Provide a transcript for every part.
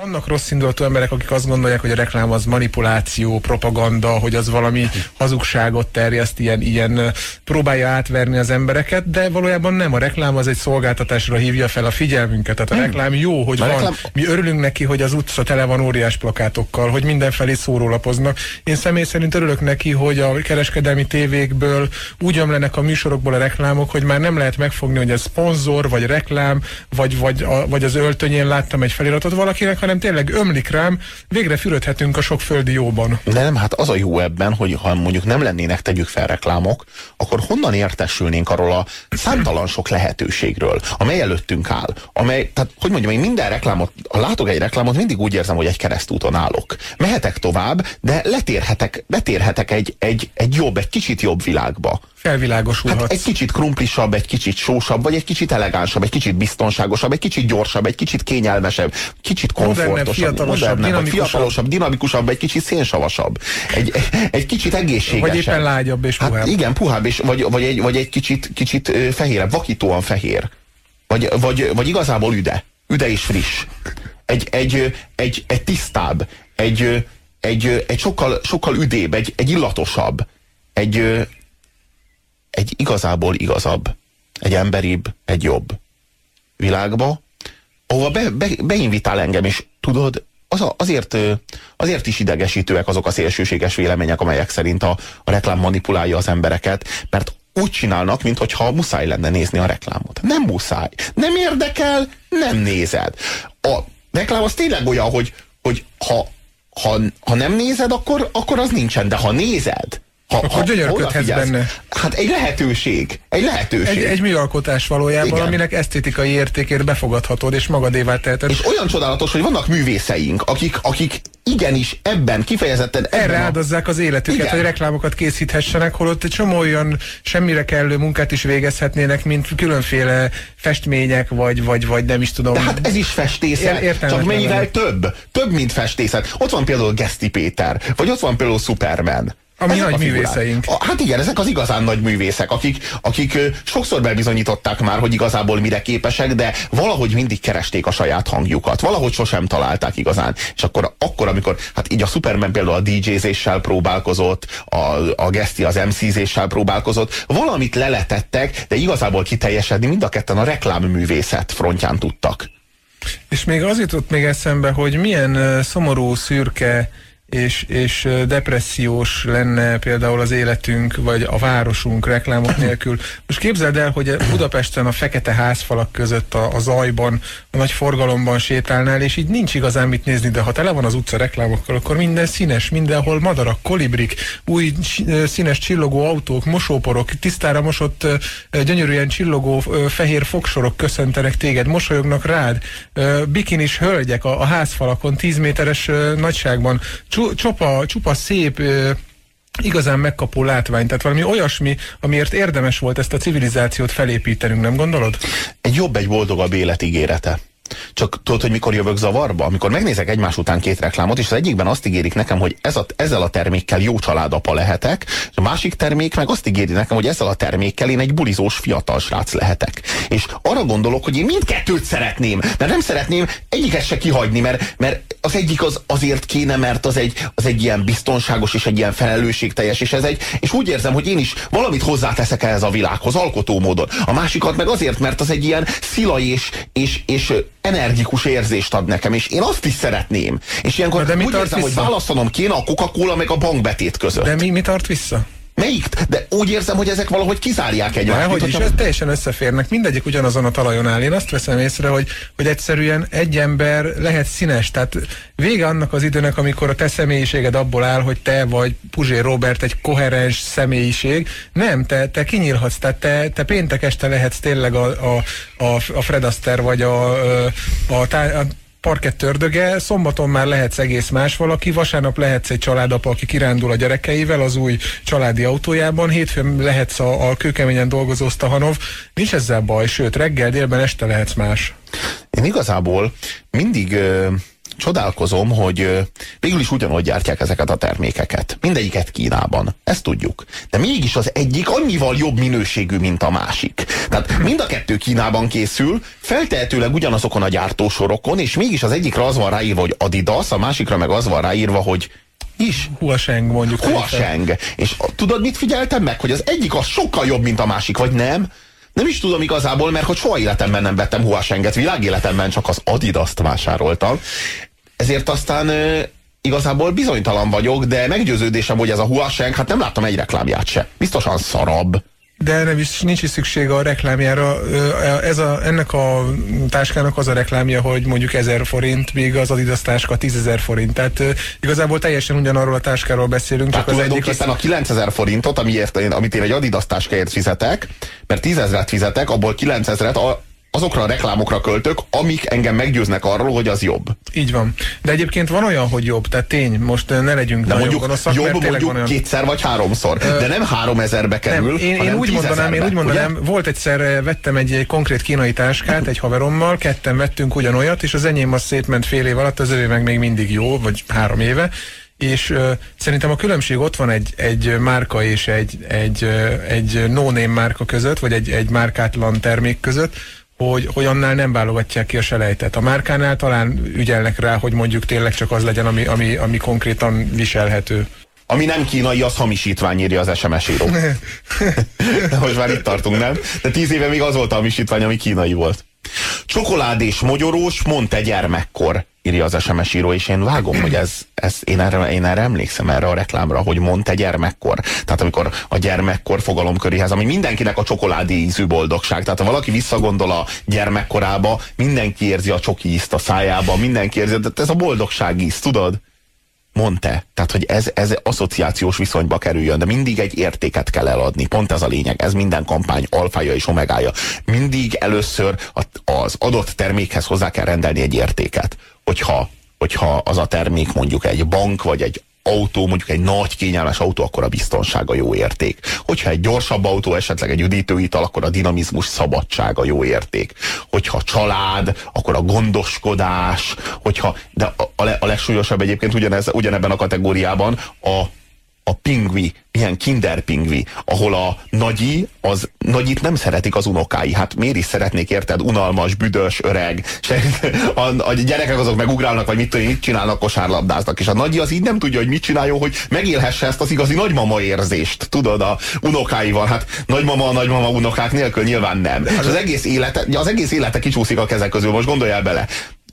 Vannak rossz indulatú emberek, akik azt gondolják, hogy a reklám az manipuláció, propaganda, hogy az valami hazugságot terjeszt, ilyen, ilyen próbálja átverni az embereket, de valójában nem. A reklám az egy szolgáltatásra hívja fel a figyelmünket. Tehát a hmm. reklám jó, hogy a van. Reklám... Mi örülünk neki, hogy az utca tele van óriás plakátokkal, hogy mindenfelé szórólapoznak. Én személy szerint örülök neki, hogy a kereskedelmi tévékből úgy ömlenek a műsorokból a reklámok, hogy már nem lehet megfogni, hogy ez szponzor, vagy reklám, vagy, vagy, a, vagy az öltönyén láttam egy feliratot valakinek, hanem tényleg ömlik rám, végre fürödhetünk a sok földi jóban. De nem, hát az a jó ebben, hogy ha mondjuk nem lennének tegyük fel reklámok, akkor honnan értesülnénk arról a számtalan sok lehetőségről, amely előttünk áll. Amely, tehát, hogy mondjam, én minden reklámot, ha látok egy reklámot, mindig úgy érzem, hogy egy keresztúton állok. Mehetek tovább, de letérhetek, letérhetek egy, egy, egy jobb, egy kicsit jobb világba felvilágosulhatsz. Hát egy kicsit krumplisabb, egy kicsit sósabb, vagy egy kicsit elegánsabb, egy kicsit biztonságosabb, egy kicsit gyorsabb, egy kicsit kényelmesebb, kicsit komfortosabb, fiatalosabb, modernebb, dinamikusabb. fiatalosabb, dinamikusabb, egy kicsit szénsavasabb, egy, egy, egy kicsit egészségesebb. Vagy éppen lágyabb és puhább. Hát igen, puhább, és, vagy, vagy, egy, vagy egy kicsit, kicsit fehérebb, vakítóan fehér. Vagy, vagy, vagy igazából üde. Üde és friss. Egy, egy, egy, egy tisztább, egy, egy, egy sokkal, sokkal üdébb, egy, egy illatosabb, egy, egy igazából igazabb, egy emberibb, egy jobb világba, ahova be, be, beinvitál engem, és tudod, az a, azért, azért is idegesítőek azok a szélsőséges vélemények, amelyek szerint a, a reklám manipulálja az embereket, mert úgy csinálnak, mintha muszáj lenne nézni a reklámot. Nem muszáj. Nem érdekel, nem nézed. A reklám az tényleg olyan, hogy, hogy ha, ha, ha nem nézed, akkor, akkor az nincsen, de ha nézed, ha, Akkor gyönyörködhetsz benne. Hát egy lehetőség. Egy lehetőség. Egy, egy műalkotás valójában, Igen. aminek esztétikai értékért befogadhatod, és magadévá teheted. És olyan csodálatos, hogy vannak művészeink, akik, akik igenis ebben, kifejezetten ebben Erre a... áldozzák az életüket, Igen. hogy reklámokat készíthesssenek, holott egy csomó olyan semmire kellő munkát is végezhetnének, mint különféle festmények, vagy, vagy, vagy nem is tudom. De hát ez is festészet, Ér csak mennyivel több. Több, mint festészet. Ott van például Geszti Péter, vagy ott van például Superman. A mi nagy művészeink. A, hát igen, ezek az igazán nagy művészek, akik, akik sokszor bebizonyították már, hogy igazából mire képesek, de valahogy mindig keresték a saját hangjukat. Valahogy sosem találták igazán. És akkor, akkor amikor, hát így a Superman például a DJ-zéssel próbálkozott, a, a Geszti az MC-zéssel próbálkozott, valamit leletettek, de igazából kiteljesedni mind a ketten a reklámművészet frontján tudtak. És még az jutott még eszembe, hogy milyen szomorú, szürke és, és depressziós lenne például az életünk, vagy a városunk reklámok nélkül. Most képzeld el, hogy Budapesten a fekete házfalak között a, a zajban, a nagy forgalomban sétálnál, és így nincs igazán mit nézni, de ha tele van az utca reklámokkal, akkor minden színes, mindenhol madarak, kolibrik, új színes csillogó autók, mosóporok, tisztára mosott, gyönyörűen csillogó fehér fogsorok köszöntenek téged, mosolyognak rád, bikinis hölgyek a, a házfalakon, 10 méteres nagyságban, csupa, csupa szép igazán megkapó látvány, tehát valami olyasmi, amiért érdemes volt ezt a civilizációt felépítenünk, nem gondolod? Egy jobb, egy boldogabb élet ígérete. Csak tudod, hogy mikor jövök zavarba? Amikor megnézek egymás után két reklámot, és az egyikben azt ígérik nekem, hogy ez a, ezzel a termékkel jó családapa lehetek, és a másik termék meg azt ígéri nekem, hogy ezzel a termékkel én egy bulizós fiatal srác lehetek. És arra gondolok, hogy én mindkettőt szeretném, mert nem szeretném egyiket se kihagyni, mert, mert az egyik az azért kéne, mert az egy, az egy ilyen biztonságos és egy ilyen felelősségteljes, és ez egy, és úgy érzem, hogy én is valamit hozzáteszek ehhez a világhoz, alkotó módon. A másikat meg azért, mert az egy ilyen szilai és, és, és energikus érzést ad nekem, és én azt is szeretném. És ilyenkor de mi úgy érzem, vissza? hogy választanom kéne a Coca-Cola meg a bankbetét között. De mi, mi tart vissza? Melyik? De úgy érzem, hogy ezek valahogy kizárják egymást. hogy is, ez teljesen összeférnek. Mindegyik ugyanazon a talajon áll. Én azt veszem észre, hogy, hogy egyszerűen egy ember lehet színes. Tehát vége annak az időnek, amikor a te személyiséged abból áll, hogy te vagy Puzsé Robert egy koherens személyiség. Nem, te, te kinyílhatsz. Tehát te, te péntek este lehetsz tényleg a, a, a, a Fred Astaire, vagy a, a, a, a parkett ördöge, szombaton már lehetsz egész más valaki, vasárnap lehetsz egy családapa, aki kirándul a gyerekeivel az új családi autójában, hétfőn lehetsz a, a kőkeményen dolgozó Stahanov, nincs ezzel baj, sőt reggel, délben, este lehetsz más. Én igazából mindig ö, csodálkozom, hogy végül is ugyanúgy gyártják ezeket a termékeket. Mindegyiket Kínában. Ezt tudjuk. De mégis az egyik annyival jobb minőségű, mint a másik. Tehát mind a kettő Kínában készül, feltehetőleg ugyanazokon a gyártósorokon, és mégis az egyikre az van ráírva, hogy Adidas, a másikra meg az van ráírva, hogy is. Huasheng mondjuk. Huasheng. És tudod, mit figyeltem meg? Hogy az egyik az sokkal jobb, mint a másik, vagy nem? Nem is tudom igazából, mert hogy soha életemben nem vettem Huashenget, világéletemben csak az Adidas-t vásároltam. Ezért aztán igazából bizonytalan vagyok, de meggyőződésem, hogy ez a Huasheng, hát nem láttam egy reklámját se. Biztosan szarabb de nem is, nincs is szükség a reklámjára. Ez a, ennek a táskának az a reklámja, hogy mondjuk 1000 forint, míg az Adidas táska 10.000 forint. Tehát igazából teljesen ugyanarról a táskáról beszélünk. Tehát csak az egyik az... a 9000 forintot, amiért, amit én egy Adidas táskáért fizetek, mert 10 ezeret fizetek, abból 9000-et azokra a reklámokra költök, amik engem meggyőznek arról, hogy az jobb. Így van. De egyébként van olyan, hogy jobb, tehát tény, most ne legyünk de mondjuk gonoszak, jobb mondjuk olyan... kétszer vagy háromszor, uh, de nem három ezerbe kerül, nem, én, én úgy mondanám, én úgy mondanám, ugye? volt egyszer, vettem egy, egy konkrét kínai táskát egy haverommal, ketten vettünk ugyanolyat, és az enyém az szétment fél év alatt, az övé meg még mindig jó, vagy három éve, és uh, szerintem a különbség ott van egy, egy márka és egy, egy, egy no-name márka között, vagy egy, egy márkátlan termék között, hogy, hogy annál nem válogatják ki a selejtet. A márkánál talán ügyelnek rá, hogy mondjuk tényleg csak az legyen, ami, ami, ami konkrétan viselhető. Ami nem kínai, az hamisítvány, írja az SMS író. Most már itt tartunk, nem? De tíz éve még az volt a hamisítvány, ami kínai volt. Csokoládés mogyorós, mondta gyermekkor, írja az SMS író, és én vágom, hogy ez, ez én, erre, én erre emlékszem erre a reklámra, hogy mondta gyermekkor. Tehát amikor a gyermekkor fogalomköréhez, ami mindenkinek a csokoládé ízű boldogság. Tehát ha valaki visszagondol a gyermekkorába, mindenki érzi a csoki ízt a szájába, mindenki érzi, de ez a boldogság íz, tudod? Mondta. Tehát, hogy ez, ez asszociációs viszonyba kerüljön, de mindig egy értéket kell eladni. Pont ez a lényeg. Ez minden kampány alfája és omegája. Mindig először az adott termékhez hozzá kell rendelni egy értéket. Hogyha, hogyha az a termék mondjuk egy bank, vagy egy autó, mondjuk egy nagy kényelmes autó, akkor a biztonsága jó érték. Hogyha egy gyorsabb autó, esetleg egy üdítőital, akkor a dinamizmus szabadsága jó érték. Hogyha család, akkor a gondoskodás, hogyha, de a, a, a legsúlyosabb egyébként ugyanez, ugyanebben a kategóriában a a pingvi, milyen kinder pingvi, ahol a nagyi, az nagyit nem szeretik az unokái. Hát miért is szeretnék, érted, unalmas, büdös, öreg, se, a, a gyerekek azok megugrálnak, vagy mit tudom, mit csinálnak, kosárlabdáznak, és a nagyi az így nem tudja, hogy mit csináljon, hogy megélhesse ezt az igazi nagymama érzést, tudod, a unokáival. Hát nagymama, a nagymama unokák nélkül nyilván nem. És az egész élete, az egész élete kicsúszik a kezek közül, most gondoljál bele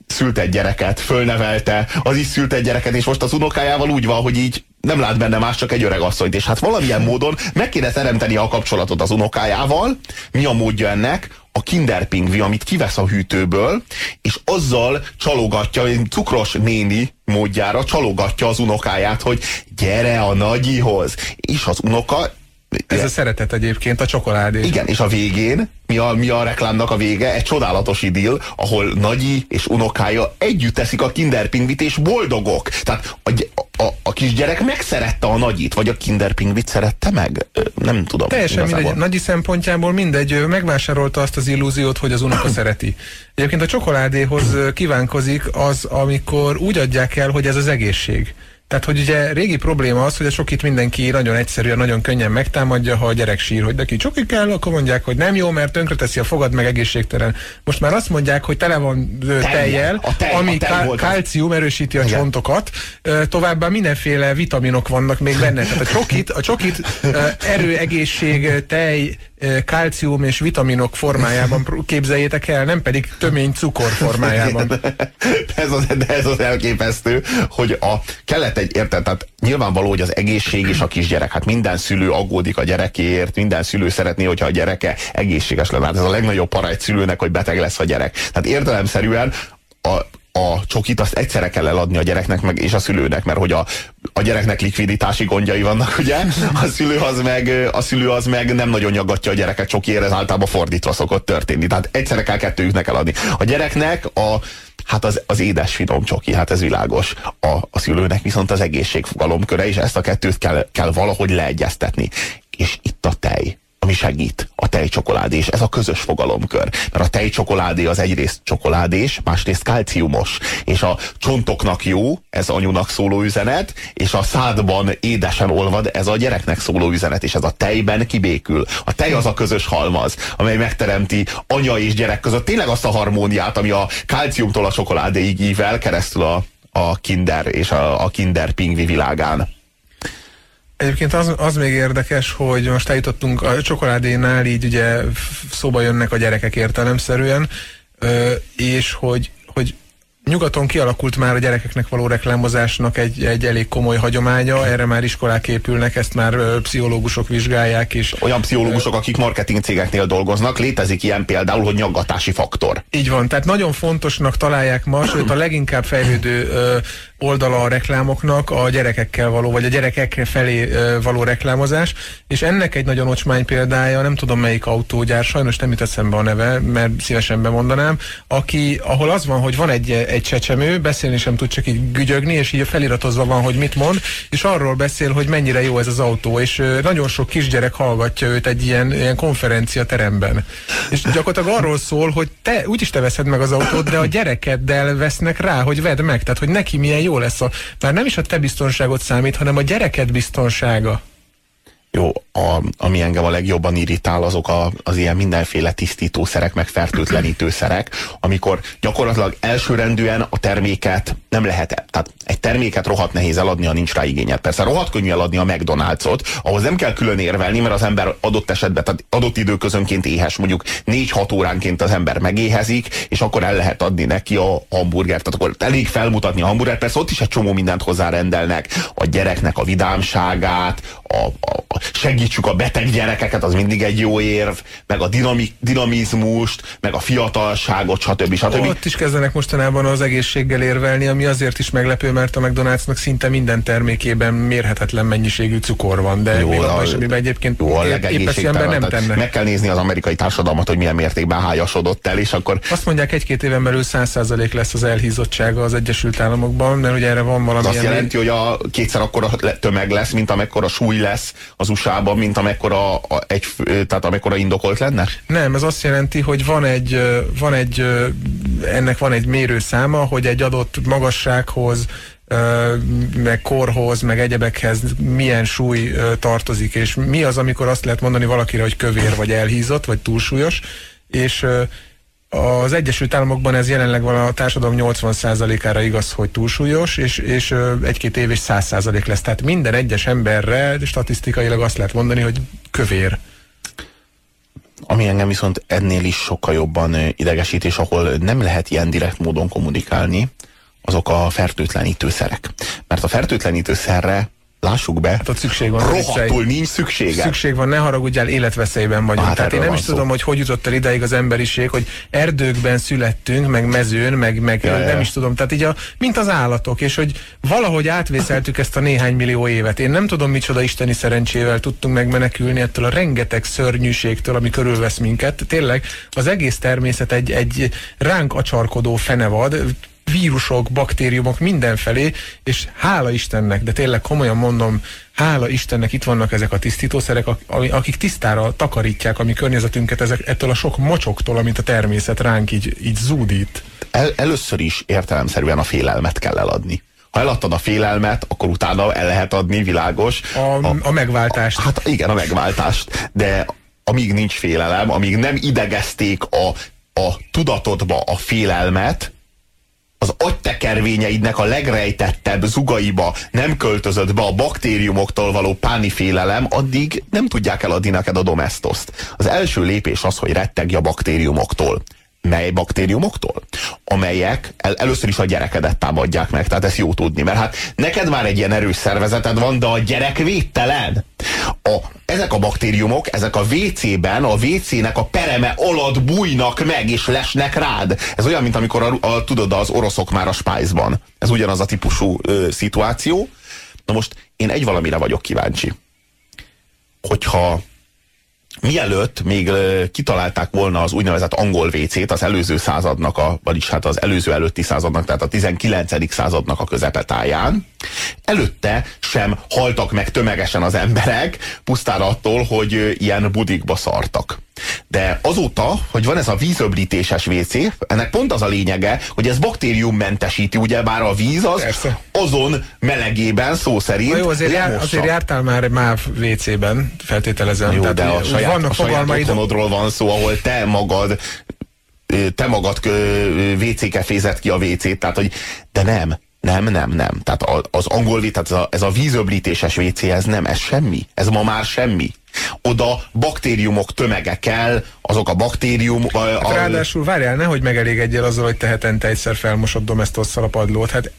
szült egy gyereket, fölnevelte, az is szült egy gyereket, és most az unokájával úgy van, hogy így nem lát benne más, csak egy öreg asszonyt, és hát valamilyen módon meg kéne teremteni a kapcsolatot az unokájával. Mi a módja ennek? A kinderpingvi, amit kivesz a hűtőből, és azzal csalogatja, cukros néni módjára csalogatja az unokáját, hogy gyere a nagyihoz. És az unoka ez a szeretet egyébként, a csokoládé. Igen, és a végén, mi a, mi a reklámnak a vége? Egy csodálatos idill, ahol Nagyi és unokája együtt teszik a kinderpingvit, és boldogok. Tehát a, a, a kisgyerek megszerette a Nagyit, vagy a kinderpingvit szerette meg? Nem tudom. Teljesen igazából. mindegy. Nagyi szempontjából mindegy, megvásárolta azt az illúziót, hogy az unoka szereti. Egyébként a csokoládéhoz kívánkozik az, amikor úgy adják el, hogy ez az egészség. Tehát, hogy ugye régi probléma az, hogy a csokit mindenki nagyon egyszerűen, nagyon könnyen megtámadja, ha a gyerek sír, hogy neki csoki kell, akkor mondják, hogy nem jó, mert tönkreteszi a fogad, meg egészségtelen. Most már azt mondják, hogy tele van tejjel, tej, ami kalcium erősíti a Igen. csontokat, továbbá mindenféle vitaminok vannak még benne. Tehát a csokit, a csokit erő, egészség, tej, kalcium és vitaminok formájában képzeljétek el, nem pedig tömény cukor formájában. de, ez az, de ez az elképesztő, hogy a kelet egy, érted, tehát nyilvánvaló, hogy az egészség és a kisgyerek, hát minden szülő aggódik a gyerekéért, minden szülő szeretné, hogyha a gyereke egészséges lenne. Hát ez a legnagyobb para egy szülőnek, hogy beteg lesz a gyerek. Tehát értelemszerűen a, a csokit azt egyszerre kell eladni a gyereknek meg, és a szülőnek, mert hogy a, a gyereknek likviditási gondjai vannak, ugye? A szülő az meg, a szülő az meg nem nagyon nyaggatja a gyereket csokiért, ez általában fordítva szokott történni. Tehát egyszerre kell kettőjüknek eladni. A gyereknek a Hát az, az édes finom csoki, hát ez világos. A, a szülőnek viszont az egészségfogalomköre, és ezt a kettőt kell, kell valahogy leegyeztetni. És itt a tej ami segít a tejcsokoládé, és ez a közös fogalomkör. Mert a tejcsokoládé az egyrészt csokoládés, másrészt kalciumos, és a csontoknak jó, ez anyunak szóló üzenet, és a szádban édesen olvad, ez a gyereknek szóló üzenet, és ez a tejben kibékül. A tej az a közös halmaz, amely megteremti anya és gyerek között tényleg azt a harmóniát, ami a kalciumtól a csokoládéig ível keresztül a, a kinder és a, a kinder pingvi világán. Egyébként az, az még érdekes, hogy most eljutottunk a csokoládénál, így ugye szóba jönnek a gyerekek értelemszerűen, és hogy, hogy nyugaton kialakult már a gyerekeknek való reklámozásnak egy, egy elég komoly hagyománya, erre már iskolák épülnek, ezt már ö, pszichológusok vizsgálják is. Olyan pszichológusok, akik marketing cégeknél dolgoznak, létezik ilyen például, hogy nyaggatási faktor. Így van, tehát nagyon fontosnak találják ma, sőt a leginkább fejlődő ö, oldala a reklámoknak a gyerekekkel való, vagy a gyerekek felé való reklámozás, és ennek egy nagyon ocsmány példája, nem tudom melyik autógyár, sajnos nem jut eszembe a neve, mert szívesen bemondanám, aki, ahol az van, hogy van egy, egy csecsemő, beszélni sem tud csak így gügyögni, és így feliratozva van, hogy mit mond, és arról beszél, hogy mennyire jó ez az autó, és nagyon sok kisgyerek hallgatja őt egy ilyen, ilyen konferencia teremben. És gyakorlatilag arról szól, hogy te úgyis te veszed meg az autót, de a gyerekeddel vesznek rá, hogy vedd meg, tehát hogy neki milyen jó lesz a, már nem is a te biztonságot számít, hanem a gyereked biztonsága. Jó, a, ami engem a legjobban irritál, azok a, az ilyen mindenféle tisztítószerek, meg fertőtlenítőszerek, amikor gyakorlatilag elsőrendűen a terméket nem lehet, tehát egy terméket rohadt nehéz eladni, ha nincs rá igényed. Persze rohadt könnyű eladni a McDonald's-ot, ahhoz nem kell külön érvelni, mert az ember adott esetben, tehát adott időközönként éhes, mondjuk 4-6 óránként az ember megéhezik, és akkor el lehet adni neki a hamburgert. Tehát akkor elég felmutatni a hamburgert, persze ott is egy csomó mindent hozzárendelnek, a gyereknek a vidámságát, a, a, segítsük a beteg gyerekeket, az mindig egy jó érv, meg a dinami, dinamizmust, meg a fiatalságot, stb. stb. Ott is kezdenek mostanában az egészséggel érvelni, ami azért is meglepő, mert a McDonald'snak szinte minden termékében mérhetetlen mennyiségű cukor van, de jó, még abban is, amiben egyébként jó, a épp ember nem tenne. Meg kell nézni az amerikai társadalmat, hogy milyen mértékben hájasodott el, és akkor... Azt mondják, egy-két éven belül 100% lesz az elhízottsága az Egyesült Államokban, mert ugye erre van valami... Az azt jelenti, hogy a kétszer akkora tömeg lesz, mint amekkora súly lesz az USA-ban, mint amekkora, egy, tehát amekkora indokolt lenne? Nem, ez azt jelenti, hogy van egy, van egy ennek van egy mérőszáma, hogy egy adott magassághoz, meg korhoz, meg egyebekhez milyen súly tartozik, és mi az, amikor azt lehet mondani valakire, hogy kövér, vagy elhízott, vagy túlsúlyos, és az Egyesült Államokban ez jelenleg van a társadalom 80%-ára igaz, hogy túlsúlyos, és, és egy-két év és 100% lesz. Tehát minden egyes emberre statisztikailag azt lehet mondani, hogy kövér. Ami engem viszont ennél is sokkal jobban idegesít, és ahol nem lehet ilyen direkt módon kommunikálni, azok a fertőtlenítőszerek. Mert a fertőtlenítőszerre lássuk be, hát ott szükség van. Rohadtul nincs szüksége. Szükség van, ne haragudjál, életveszélyben vagyunk. Hát Tehát én nem is szó. tudom, hogy hogy jutott el ideig az emberiség, hogy erdőkben születtünk, meg mezőn, meg, meg ja, nem ja. is tudom. Tehát így a, mint az állatok, és hogy valahogy átvészeltük ezt a néhány millió évet. Én nem tudom, micsoda isteni szerencsével tudtunk megmenekülni ettől a rengeteg szörnyűségtől, ami körülvesz minket. Tényleg az egész természet egy, egy ránk acsarkodó fenevad, vírusok, baktériumok mindenfelé, és hála Istennek, de tényleg komolyan mondom, hála Istennek itt vannak ezek a tisztítószerek, akik tisztára takarítják a mi környezetünket ezek, ettől a sok mocsoktól, amit a természet ránk így, így zúdít. El, először is értelemszerűen a félelmet kell eladni ha eladtad a félelmet, akkor utána el lehet adni, világos. A, a, a megváltást. A, hát igen, a megváltást. De amíg nincs félelem, amíg nem idegezték a, a tudatodba a félelmet, az agytekervényeidnek a legrejtettebb zugaiba nem költözött be a baktériumoktól való páni félelem, addig nem tudják eladni neked a domestoszt. Az első lépés az, hogy rettegj a baktériumoktól. Mely baktériumoktól? Amelyek el, először is a gyerekedet támadják meg, tehát ezt jó tudni, mert hát neked már egy ilyen erős szervezeted van, de a gyerek védtelen. A, ezek a baktériumok, ezek a WC-ben, a WC-nek a pereme alatt bújnak meg, és lesnek rád. Ez olyan, mint amikor a, a, tudod, az oroszok már a spájzban. Ez ugyanaz a típusú ö, szituáció. Na most én egy valamire vagyok kíváncsi. Hogyha mielőtt még kitalálták volna az úgynevezett angol WC-t az előző századnak, a, vagyis hát az előző előtti századnak, tehát a 19. századnak a közepetáján, előtte sem haltak meg tömegesen az emberek, pusztán attól, hogy ilyen budikba szartak. De azóta, hogy van ez a vízöblítéses WC, ennek pont az a lényege, hogy ez baktériummentesíti, ugye bár a víz az Persze. azon melegében szó szerint Na jó, azért, jár, lemossa. azért jártál már MÁV WC-ben, feltételezem. Jó, Tehát de a saját, vannak a saját otthonodról van szó, ahol te magad te magad WC-ke fézed ki a WC-t, tehát hogy de nem, nem, nem, nem. Tehát az angol, tehát ez a, ez a vízöblítéses WC, ez nem, ez semmi. Ez ma már semmi. Oda baktériumok tömege kell, azok a baktérium... A, Hát a, ráadásul várjál, nehogy megelégedjél azzal, hogy te hetente egyszer felmosod domestosszal a padlót. Hát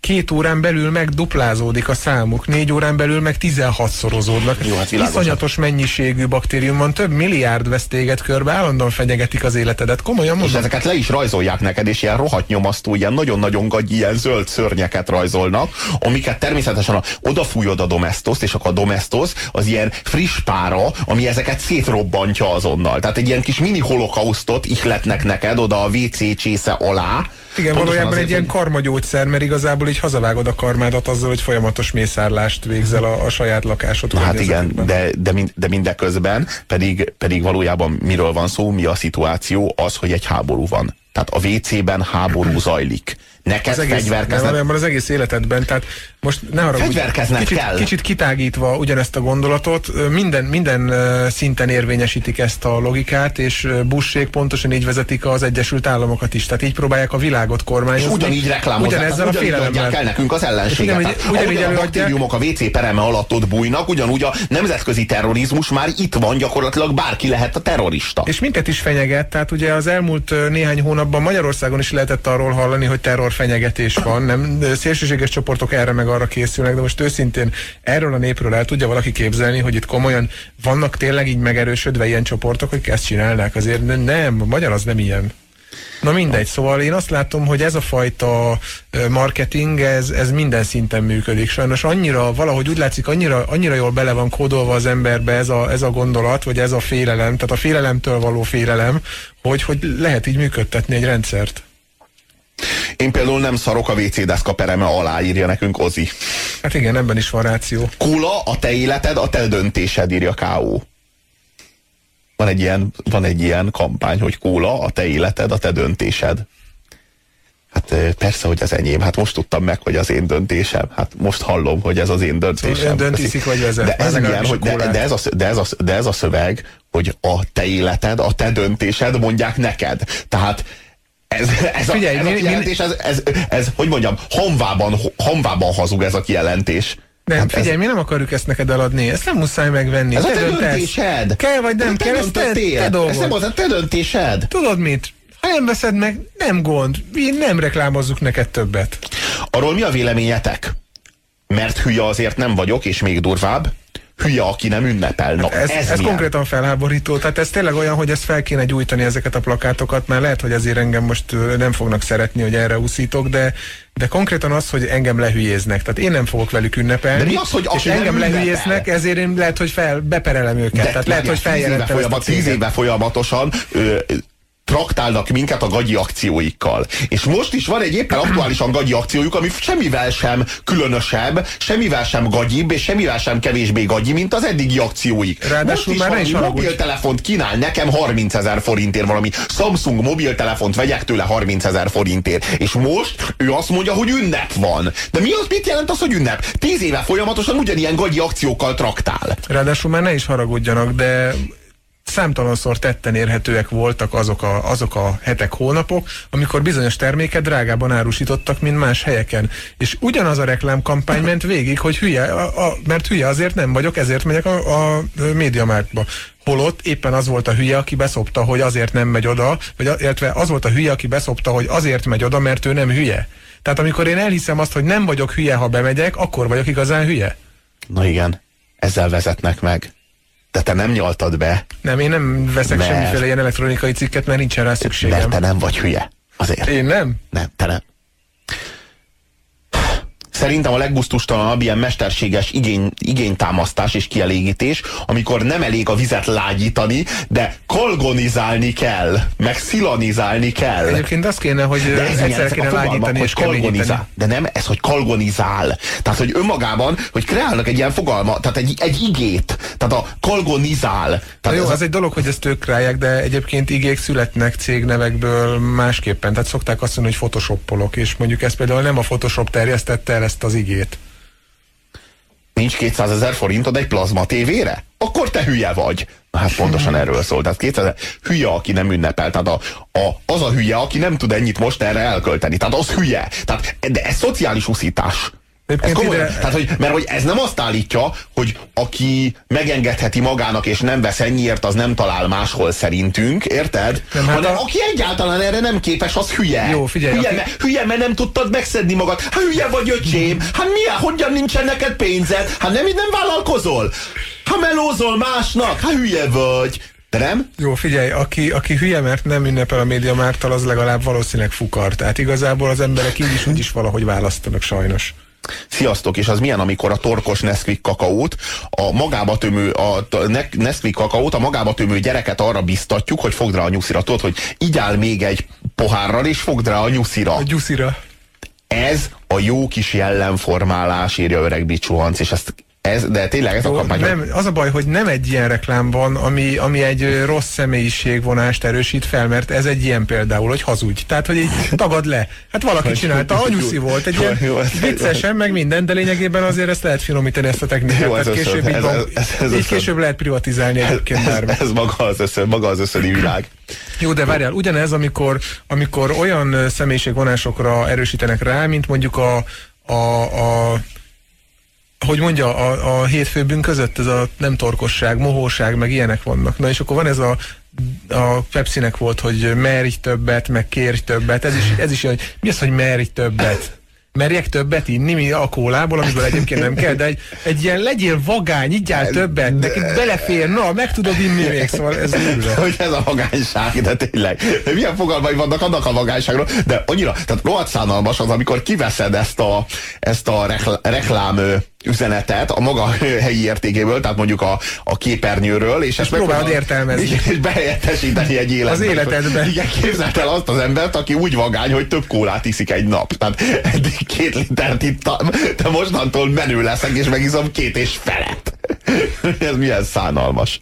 két órán belül meg duplázódik a számuk, négy órán belül meg 16 szorozódnak. Jó, hát világos. Iszonyatos mennyiségű baktérium van, több milliárd vesz téged körbe, állandóan fenyegetik az életedet. Komolyan és mondom. ezeket le is rajzolják neked, és ilyen rohadt nyomasztó, ilyen nagyon-nagyon gagyi, ilyen zöld szörnyeket rajzolnak, amiket természetesen a, odafújod a domestoszt, és akkor a domestos az ilyen friss pára, ami ezeket szétrobbantja azonnal. Tehát egy ilyen kis mini holokausztot ihletnek neked oda a WC csésze alá. Igen, Pontosan valójában egy ilyen karmagyógyszer, mert igazából így hazavágod a karmádat azzal, hogy folyamatos mészárlást végzel a, a saját lakásod Na hát igen, de, de, mind, de mindeközben pedig, pedig valójában miről van szó, mi a szituáció, az, hogy egy háború van. Tehát a WC-ben háború zajlik. Neked az egész, nem, fegyverkeznek. valójában az egész életedben, tehát most ne haragudj, Fegyverkezned kicsit, kell. kicsit kitágítva ugyanezt a gondolatot, minden, minden szinten érvényesítik ezt a logikát, és ö, Bussék pontosan így vezetik az Egyesült Államokat is, tehát így próbálják a világot És kormányozni. ugyanígy reklámozzák, Ugyanezzel a ugyanígy adják félelemmel. el nekünk az ellenséget. ugyanígy- Tehát, ugyanígy ahogyan a baktériumok a WC pereme alatt ott bújnak, ugyanúgy a nemzetközi terrorizmus már itt van, gyakorlatilag bárki lehet a terrorista. És minket is fenyeget, tehát ugye az elmúlt néhány hónapban Magyarországon is lehetett arról hallani, hogy terrorfenyegetés van, nem Ö, szélsőséges csoportok erre meg arra készülnek, de most őszintén erről a népről el tudja valaki képzelni, hogy itt komolyan vannak tényleg így megerősödve ilyen csoportok, hogy ezt csinálnák, azért ne- nem, a magyar az nem ilyen. Na mindegy, szóval én azt látom, hogy ez a fajta marketing, ez, ez minden szinten működik. Sajnos annyira, valahogy úgy látszik, annyira, annyira jól bele van kódolva az emberbe ez a, ez a gondolat, vagy ez a félelem, tehát a félelemtől való félelem, hogy, hogy lehet így működtetni egy rendszert. Én például nem szarok a WC deszka pereme alá, írja nekünk Ozi. Hát igen, ebben is van ráció. Kula, a te életed, a te döntésed, írja K.O. Van egy ilyen, van egy ilyen kampány, hogy kóla, a te életed, a te döntésed. Hát persze, hogy az enyém. Hát most tudtam meg, hogy az én döntésem. Hát most hallom, hogy ez az én döntésem. Ön dönt, iszik vagy vezet. De ez, legalábbis hogy, de, de, ez a, de, ez a, de ez a szöveg, hogy a te életed, a te döntésed mondják neked. Tehát ez, ez, Figyelj, a, ez mi- a kijelentés, ez, ez, ez, hogy mondjam, hamvában, hamvában hazug ez a kijelentés. Nem, Hát ez- figyelj, mi nem akarjuk ezt neked eladni, ezt nem muszáj megvenni. Ez a te te döntesz. döntésed. Kell vagy nem te kell, ez te, te Ez nem az a te döntésed. Tudod mit? Ha nem veszed meg, nem gond. Mi nem reklámozzuk neked többet. Arról mi a véleményetek? Mert hülye azért nem vagyok, és még durvább, hülye, aki nem ünnepel. Na, Ez, ez, ez, ez konkrétan felháborító. Tehát ez tényleg olyan, hogy ezt fel kéne gyújtani ezeket a plakátokat, mert lehet, hogy azért engem most nem fognak szeretni, hogy erre úszítok, de, de konkrétan az, hogy engem lehülyéznek. Tehát én nem fogok velük ünnepelni. De mi az, hogy és engem ünnepel? lehülyéznek, ezért én lehet, hogy fel, beperelem őket. De Tehát lehet, hogy feljelentem tíz éve folyamatosan ö, traktálnak minket a gagyi akcióikkal. És most is van egy éppen aktuálisan gagyi akciójuk, ami semmivel sem különösebb, semmivel sem gagyibb, és semmivel sem kevésbé gagyi, mint az eddigi akcióik. Ráadásul most is már is mobiltelefont kínál nekem 30 ezer forintért, valami Samsung mobiltelefont vegyek tőle 30 ezer forintért. És most ő azt mondja, hogy ünnep van. De mi az, mit jelent az, hogy ünnep? Tíz éve folyamatosan ugyanilyen gagyi akciókkal traktál. Ráadásul már ne is haragudjanak, de számtalanszor tetten érhetőek voltak azok a, azok a hetek, hónapok, amikor bizonyos terméket drágában árusítottak, mint más helyeken. És ugyanaz a reklámkampány ment végig, hogy hülye, a, a, mert hülye azért nem vagyok, ezért megyek a, a médiamárkba. Holott éppen az volt a hülye, aki beszopta, hogy azért nem megy oda, vagy illetve az volt a hülye, aki beszopta, hogy azért megy oda, mert ő nem hülye. Tehát amikor én elhiszem azt, hogy nem vagyok hülye, ha bemegyek, akkor vagyok igazán hülye. Na igen, ezzel vezetnek meg. De te nem nyaltad be, Nem, én nem veszek Mert- semmiféle ilyen elektronikai cikket, mert nincsen rá szükségem. mert te nem vagy hülye. Azért. Én nem? Nem, te nem. Szerintem a leggusztustalanabb ilyen mesterséges igény, igénytámasztás és kielégítés, amikor nem elég a vizet lágyítani, de kolgonizálni kell, meg szilanizálni kell. Egyébként azt kéne, hogy de ez egyszer kéne lágyítani és keményíteni. De nem ez, hogy kolgonizál. Tehát, hogy önmagában, hogy kreálnak egy ilyen fogalma, tehát egy, egy igét. Tehát a kolgonizál. Tehát jó, az a... egy dolog, hogy ezt ők ráják, de egyébként igék születnek cégnevekből másképpen. Tehát szokták azt mondani, hogy photoshoppolok, és mondjuk ez például nem a Photoshop terjesztette el ezt az igét. Nincs 200 ezer forintod egy plazma tévére? Akkor te hülye vagy. Na hát pontosan erről szól. Tehát 200 hülye, aki nem ünnepel. Tehát a, a, az a hülye, aki nem tud ennyit most erre elkölteni. Tehát az hülye. Tehát, de ez szociális uszítás. Ez komolyan, ide... tehát, hogy, mert hogy ez nem azt állítja, hogy aki megengedheti magának és nem vesz ennyiért, az nem talál máshol szerintünk, érted? Nem, hát Hanem a... aki egyáltalán erre nem képes, az hülye. Jó, figyelj. Hülye, aki... mert, hülye, mert nem tudtad megszedni magad. Hát hülye vagy, öcsém. Hát milyen, hogyan nincsen neked pénzed? Hát nem, nem vállalkozol? Ha melózol másnak, hát hülye vagy. De nem? Jó, figyelj, aki, aki hülye, mert nem ünnepel a média mártal, az legalább valószínűleg fukar. Tehát igazából az emberek így is úgy is valahogy választanak sajnos. Sziasztok, és az milyen, amikor a torkos Nesquik kakaót, a magába tömő, a Nesquik kakaót, a magába tömő gyereket arra biztatjuk, hogy fogd rá a nyuszira. Tudod, hogy igyál még egy pohárral, és fogd rá a nyuszira. A nyuszira. Ez a jó kis jellemformálás, írja öreg Bicsuhanc, és ezt ez, de tényleg ez Jó, a kampány. Nem, az a baj, hogy nem egy ilyen reklám van, ami, ami egy rossz személyiségvonást erősít fel, mert ez egy ilyen például, hogy hazudj. Tehát, hogy így tagad le. Hát valaki csinálta, anyuszi volt, egy ilyen viccesen, meg minden, de lényegében azért ezt lehet finomítani ezt a technikát. Jó, ez később, így, ez, ez, ez, így később lehet privatizálni egyébként ez, ez, ez, maga az összön, maga az összöni világ. Jó, de várjál, ugyanez, amikor, amikor olyan személyiségvonásokra erősítenek rá, mint mondjuk a, a, a hogy mondja, a, a hétfőbünk között ez a nem torkosság, mohóság, meg ilyenek vannak. Na és akkor van ez a a Pepsi-nek volt, hogy merj többet, meg kérj többet. Ez is, ez is hogy mi az, hogy merj többet? Merjek többet inni, mi a kólából, amiből egyébként nem kell, de egy, egy ilyen legyél vagány, igyál többet, nekik belefér, na, meg tudod inni még, szóval ez űre. Hogy ez a vagányság, de tényleg. Milyen fogalmai vannak annak a vagányságról, de annyira, tehát rohadt szánalmas az, amikor kiveszed ezt a, ezt a reklám üzenetet a maga helyi értékéből, tehát mondjuk a, a képernyőről, és ezt próbálod értelmezni. És behelyettesíteni egy életben. Az életedben. Igen, képzeld el azt az embert, aki úgy vagány, hogy több kólát iszik egy nap. Tehát eddig két litert ittam, de mostantól menő leszek, és megiszom két és felet. Ez milyen szánalmas.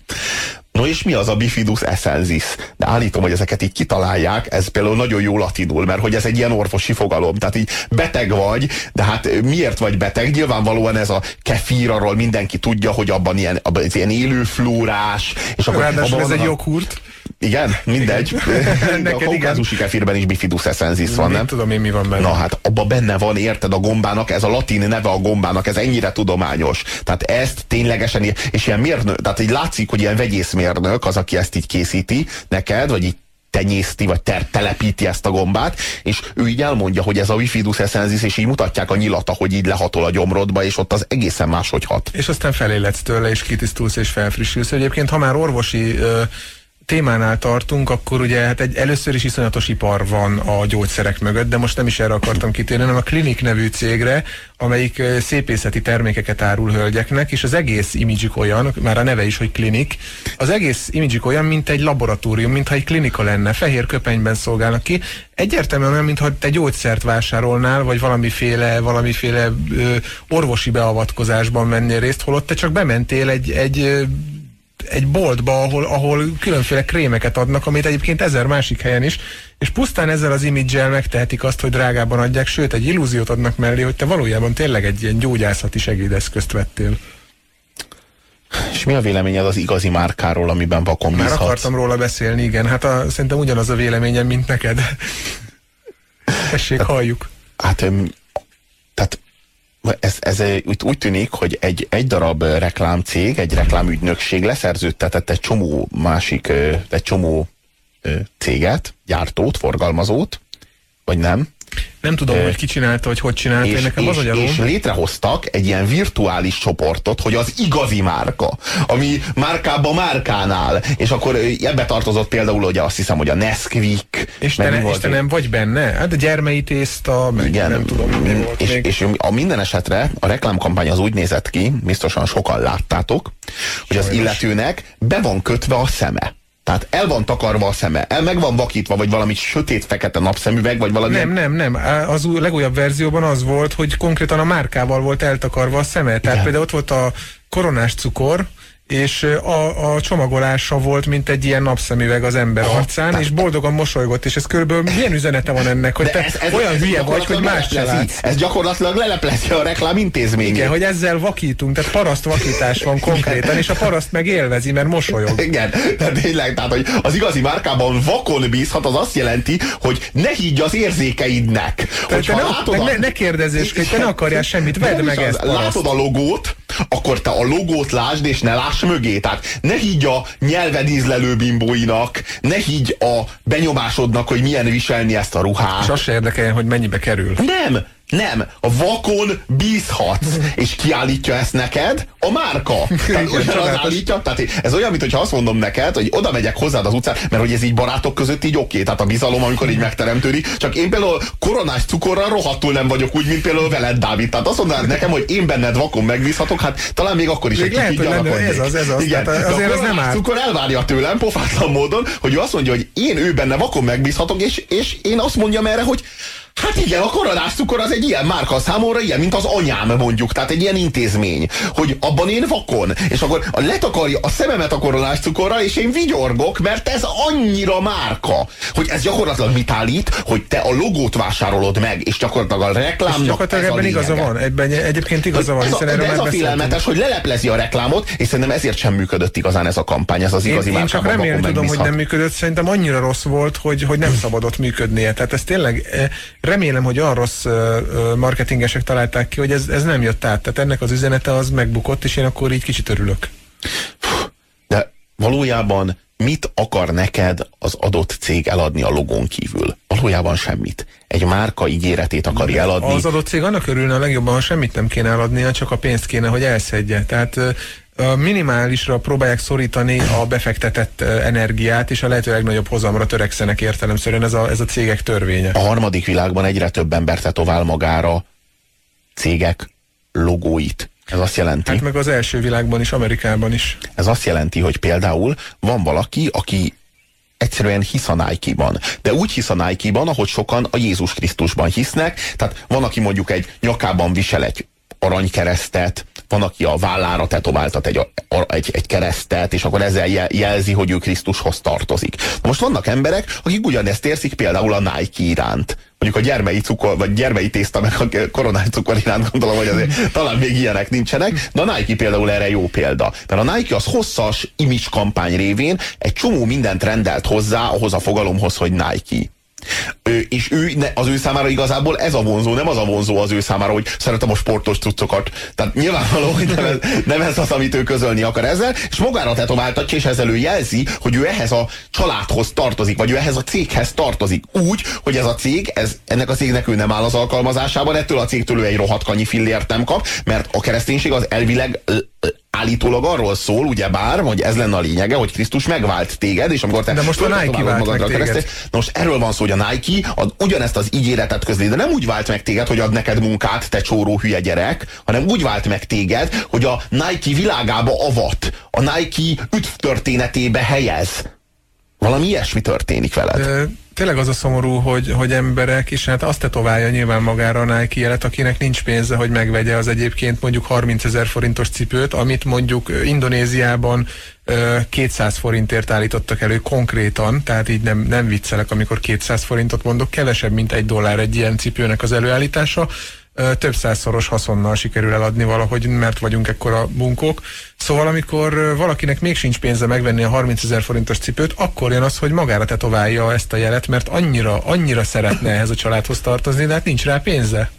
No és mi az a bifidus essensis? De állítom, hogy ezeket így kitalálják, ez például nagyon jó latinul, mert hogy ez egy ilyen orvosi fogalom. Tehát így beteg vagy, de hát miért vagy beteg? Nyilvánvalóan ez a kefír, arról mindenki tudja, hogy abban ilyen, abban ilyen élő flórás. És akkor Ráadásul ez egy joghurt. Igen, mindegy. a kaukázusi kefirben is bifidus essensis van, nem? tudom én, mi van benne. Na hát, abba benne van, érted a gombának, ez a latin neve a gombának, ez ennyire tudományos. Tehát ezt ténylegesen, és ilyen mérnök, tehát így látszik, hogy ilyen vegyészmérnök az, aki ezt így készíti neked, vagy így tenyészti, vagy ter telepíti ezt a gombát, és ő így elmondja, hogy ez a bifidus essensis, és így mutatják a nyilata, hogy így lehatol a gyomrodba, és ott az egészen máshogy hat. És aztán feléletsz tőle, és kitisztulsz, és felfrissülsz. Egyébként, ha már orvosi ö, témánál tartunk, akkor ugye hát egy, először is iszonyatos ipar van a gyógyszerek mögött, de most nem is erre akartam kitérni, hanem a Klinik nevű cégre, amelyik szépészeti termékeket árul hölgyeknek, és az egész imidzsik olyan, már a neve is, hogy klinik, az egész imidzsik olyan, mint egy laboratórium, mintha egy klinika lenne, fehér köpenyben szolgálnak ki, egyértelműen olyan, mintha te gyógyszert vásárolnál, vagy valamiféle, valamiféle ö, orvosi beavatkozásban vennél részt, holott te csak bementél egy, egy egy boltba, ahol, ahol különféle krémeket adnak, amit egyébként ezer másik helyen is, és pusztán ezzel az imidzsel megtehetik azt, hogy drágában adják, sőt egy illúziót adnak mellé, hogy te valójában tényleg egy ilyen gyógyászati segédeszközt vettél. És mi a véleményed az igazi márkáról, amiben vakon Már akartam róla beszélni, igen. Hát a, szerintem ugyanaz a véleményem, mint neked. Tessék, hát, halljuk. Hát, tehát ez, ez úgy, úgy tűnik, hogy egy, egy darab reklámcég, egy reklámügynökség leszerződtetett egy csomó másik, egy csomó céget, gyártót, forgalmazót, vagy nem? Nem tudom, hogy ki csinálta, hogy hogy csinálta, és, nekem és, az a gyanúm. és létrehoztak egy ilyen virtuális csoportot, hogy az igazi márka, ami márkába márkánál, és akkor ebbe tartozott például, ugye azt hiszem, hogy a Nesquik, És te, ne, és te nem vagy benne? Hát a gyermei tészta, meg Igen, nem tudom, mi volt és, még. és a minden esetre a reklámkampány az úgy nézett ki, biztosan sokan láttátok, hogy az Sajnos. illetőnek be van kötve a szeme. Tehát el van takarva a szeme, el meg van vakítva, vagy valami sötét-fekete napszemüveg, vagy valami... Nem, nem, nem. Az új, legújabb verzióban az volt, hogy konkrétan a márkával volt eltakarva a szeme. Tehát Igen. például ott volt a koronás cukor, és a, a csomagolása volt, mint egy ilyen napszemüveg az ember arcán, tehát- és boldogan mosolygott, és ez körülbelül milyen üzenete van ennek, hogy te olyan hülye vagy, hogy más látsz. Ez gyakorlatilag leleplezi a reklám intézményét. Igen, hogy ezzel vakítunk, tehát paraszt vakítás van konkrétan, és a paraszt meg élvezi, mert mosolyog. Igen, de tényleg, tehát hogy az igazi márkában vakon bízhat, az azt jelenti, hogy ne higgy az érzékeidnek. Tehát te ne, látod meg a- ne, ne kérdezzés, hogy te ne akarjál semmit, vedd meg ezt. Látod a logót, akkor te a logót lásd, és ne láss mögé. Tehát ne higgy a nyelved ízlelő bimbóinak, ne higgy a benyomásodnak, hogy milyen viselni ezt a ruhát. És azt se érdekel, hogy mennyibe kerül. Nem, nem, a vakon bízhatsz, és kiállítja ezt neked a márka. Tehát ugyanaz állítja, tehát ez olyan, mintha azt mondom neked, hogy oda megyek hozzád az utcán, mert hogy ez így barátok között így oké, tehát a bizalom, amikor így megteremtődik, csak én például koronás cukorral rohadtul nem vagyok úgy, mint például veled, Dávid. Tehát azt mondanád nekem, hogy én benned vakon megbízhatok, hát talán még akkor is Még egy lehet, kicsit hogy lenne, ez az, ez az. Igen, Tehát azért az nem árt. cukor elvárja tőlem pofátlan módon, hogy ő azt mondja, hogy én ő benne vakon megbízhatok, és, és én azt mondjam erre, hogy Hát igen, a koronás cukor az egy ilyen márka számomra, ilyen, mint az anyám mondjuk, tehát egy ilyen intézmény, hogy abban én vakon, és akkor a letakarja a szememet a koronás cukorral, és én vigyorgok, mert ez annyira márka, hogy ez gyakorlatilag mit állít, hogy te a logót vásárolod meg, és gyakorlatilag a reklámnak És gyakorlatilag ez a ebben igaza lényege. van. Ebben egyébként igaza van, Ez a, hiszen de erről ez már a félelmetes, hogy leleplezi a reklámot, és szerintem ezért sem működött igazán ez a kampány, ez az Én, igazi én csak márkában remélem tudom, hogy nem működött, szerintem annyira rossz volt, hogy, hogy nem szabadott működnie. Tehát ez tényleg, eh, remélem, hogy olyan rossz marketingesek találták ki, hogy ez, ez nem jött át. Tehát ennek az üzenete az megbukott, és én akkor így kicsit örülök. De valójában mit akar neked az adott cég eladni a logón kívül? Valójában semmit. Egy márka ígéretét akarja eladni. Az adott cég annak örülne a legjobban, ha semmit nem kéne eladnia, csak a pénzt kéne, hogy elszedje. Tehát minimálisra próbálják szorítani a befektetett energiát, és a lehető legnagyobb hozamra törekszenek értelemszerűen ez a, ez a cégek törvénye. A harmadik világban egyre több ember tetovál magára cégek logóit. Ez azt jelenti, Hát meg az első világban is, Amerikában is. ez azt jelenti, hogy például van valaki, aki egyszerűen hisz a Nike-ban. De úgy hisz a Nike-ban, ahogy sokan a Jézus Krisztusban hisznek. Tehát van, aki mondjuk egy nyakában visel egy aranykeresztet, van, aki a vállára tetováltat egy, egy, egy keresztet, és akkor ezzel je- jelzi, hogy ő Krisztushoz tartozik. Na most vannak emberek, akik ugyanezt érzik például a Nike iránt. Mondjuk a gyermei cukor, vagy gyermei tészta, meg a koronás cukor iránt gondolom, hogy azért talán még ilyenek nincsenek, de a Nike például erre jó példa. Mert a Nike az hosszas image kampány révén egy csomó mindent rendelt hozzá ahhoz a fogalomhoz, hogy Nike. Ő, és ő, az ő számára igazából ez a vonzó, nem az a vonzó az ő számára, hogy szeretem a sportos cuccokat. Tehát nyilvánvaló, hogy nem ez, nem ez az, amit ő közölni akar ezzel, és magára tetováltatja, és ezzel ő jelzi, hogy ő ehhez a családhoz tartozik, vagy ő ehhez a céghez tartozik. Úgy, hogy ez a cég, ez, ennek a cégnek ő nem áll az alkalmazásában, ettől a cégtől ő egy rohadt kanyi fillért nem kap, mert a kereszténység az elvileg állítólag arról szól, ugye bár, hogy ez lenne a lényege, hogy Krisztus megvált téged, és amikor te De most a Nike vált magadra meg téged. Na most erről van szó, hogy a Nike az ugyanezt az ígéretet közli, de nem úgy vált meg téged, hogy ad neked munkát, te csóró hülye gyerek, hanem úgy vált meg téged, hogy a Nike világába avat, a Nike üdv történetébe helyez. Valami ilyesmi történik veled. Ö, Tényleg az a szomorú, hogy, hogy emberek, és hát azt tetoválja nyilván magára a Nike jelet, akinek nincs pénze, hogy megvegye az egyébként mondjuk 30 ezer forintos cipőt, amit mondjuk Indonéziában ö, 200 forintért állítottak elő konkrétan, tehát így nem, nem viccelek, amikor 200 forintot mondok, kevesebb, mint egy dollár egy ilyen cipőnek az előállítása, több százszoros haszonnal sikerül eladni valahogy, mert vagyunk ekkora bunkók. Szóval amikor valakinek még sincs pénze megvenni a 30 ezer forintos cipőt, akkor jön az, hogy magára tetoválja ezt a jelet, mert annyira, annyira szeretne ehhez a családhoz tartozni, de hát nincs rá pénze.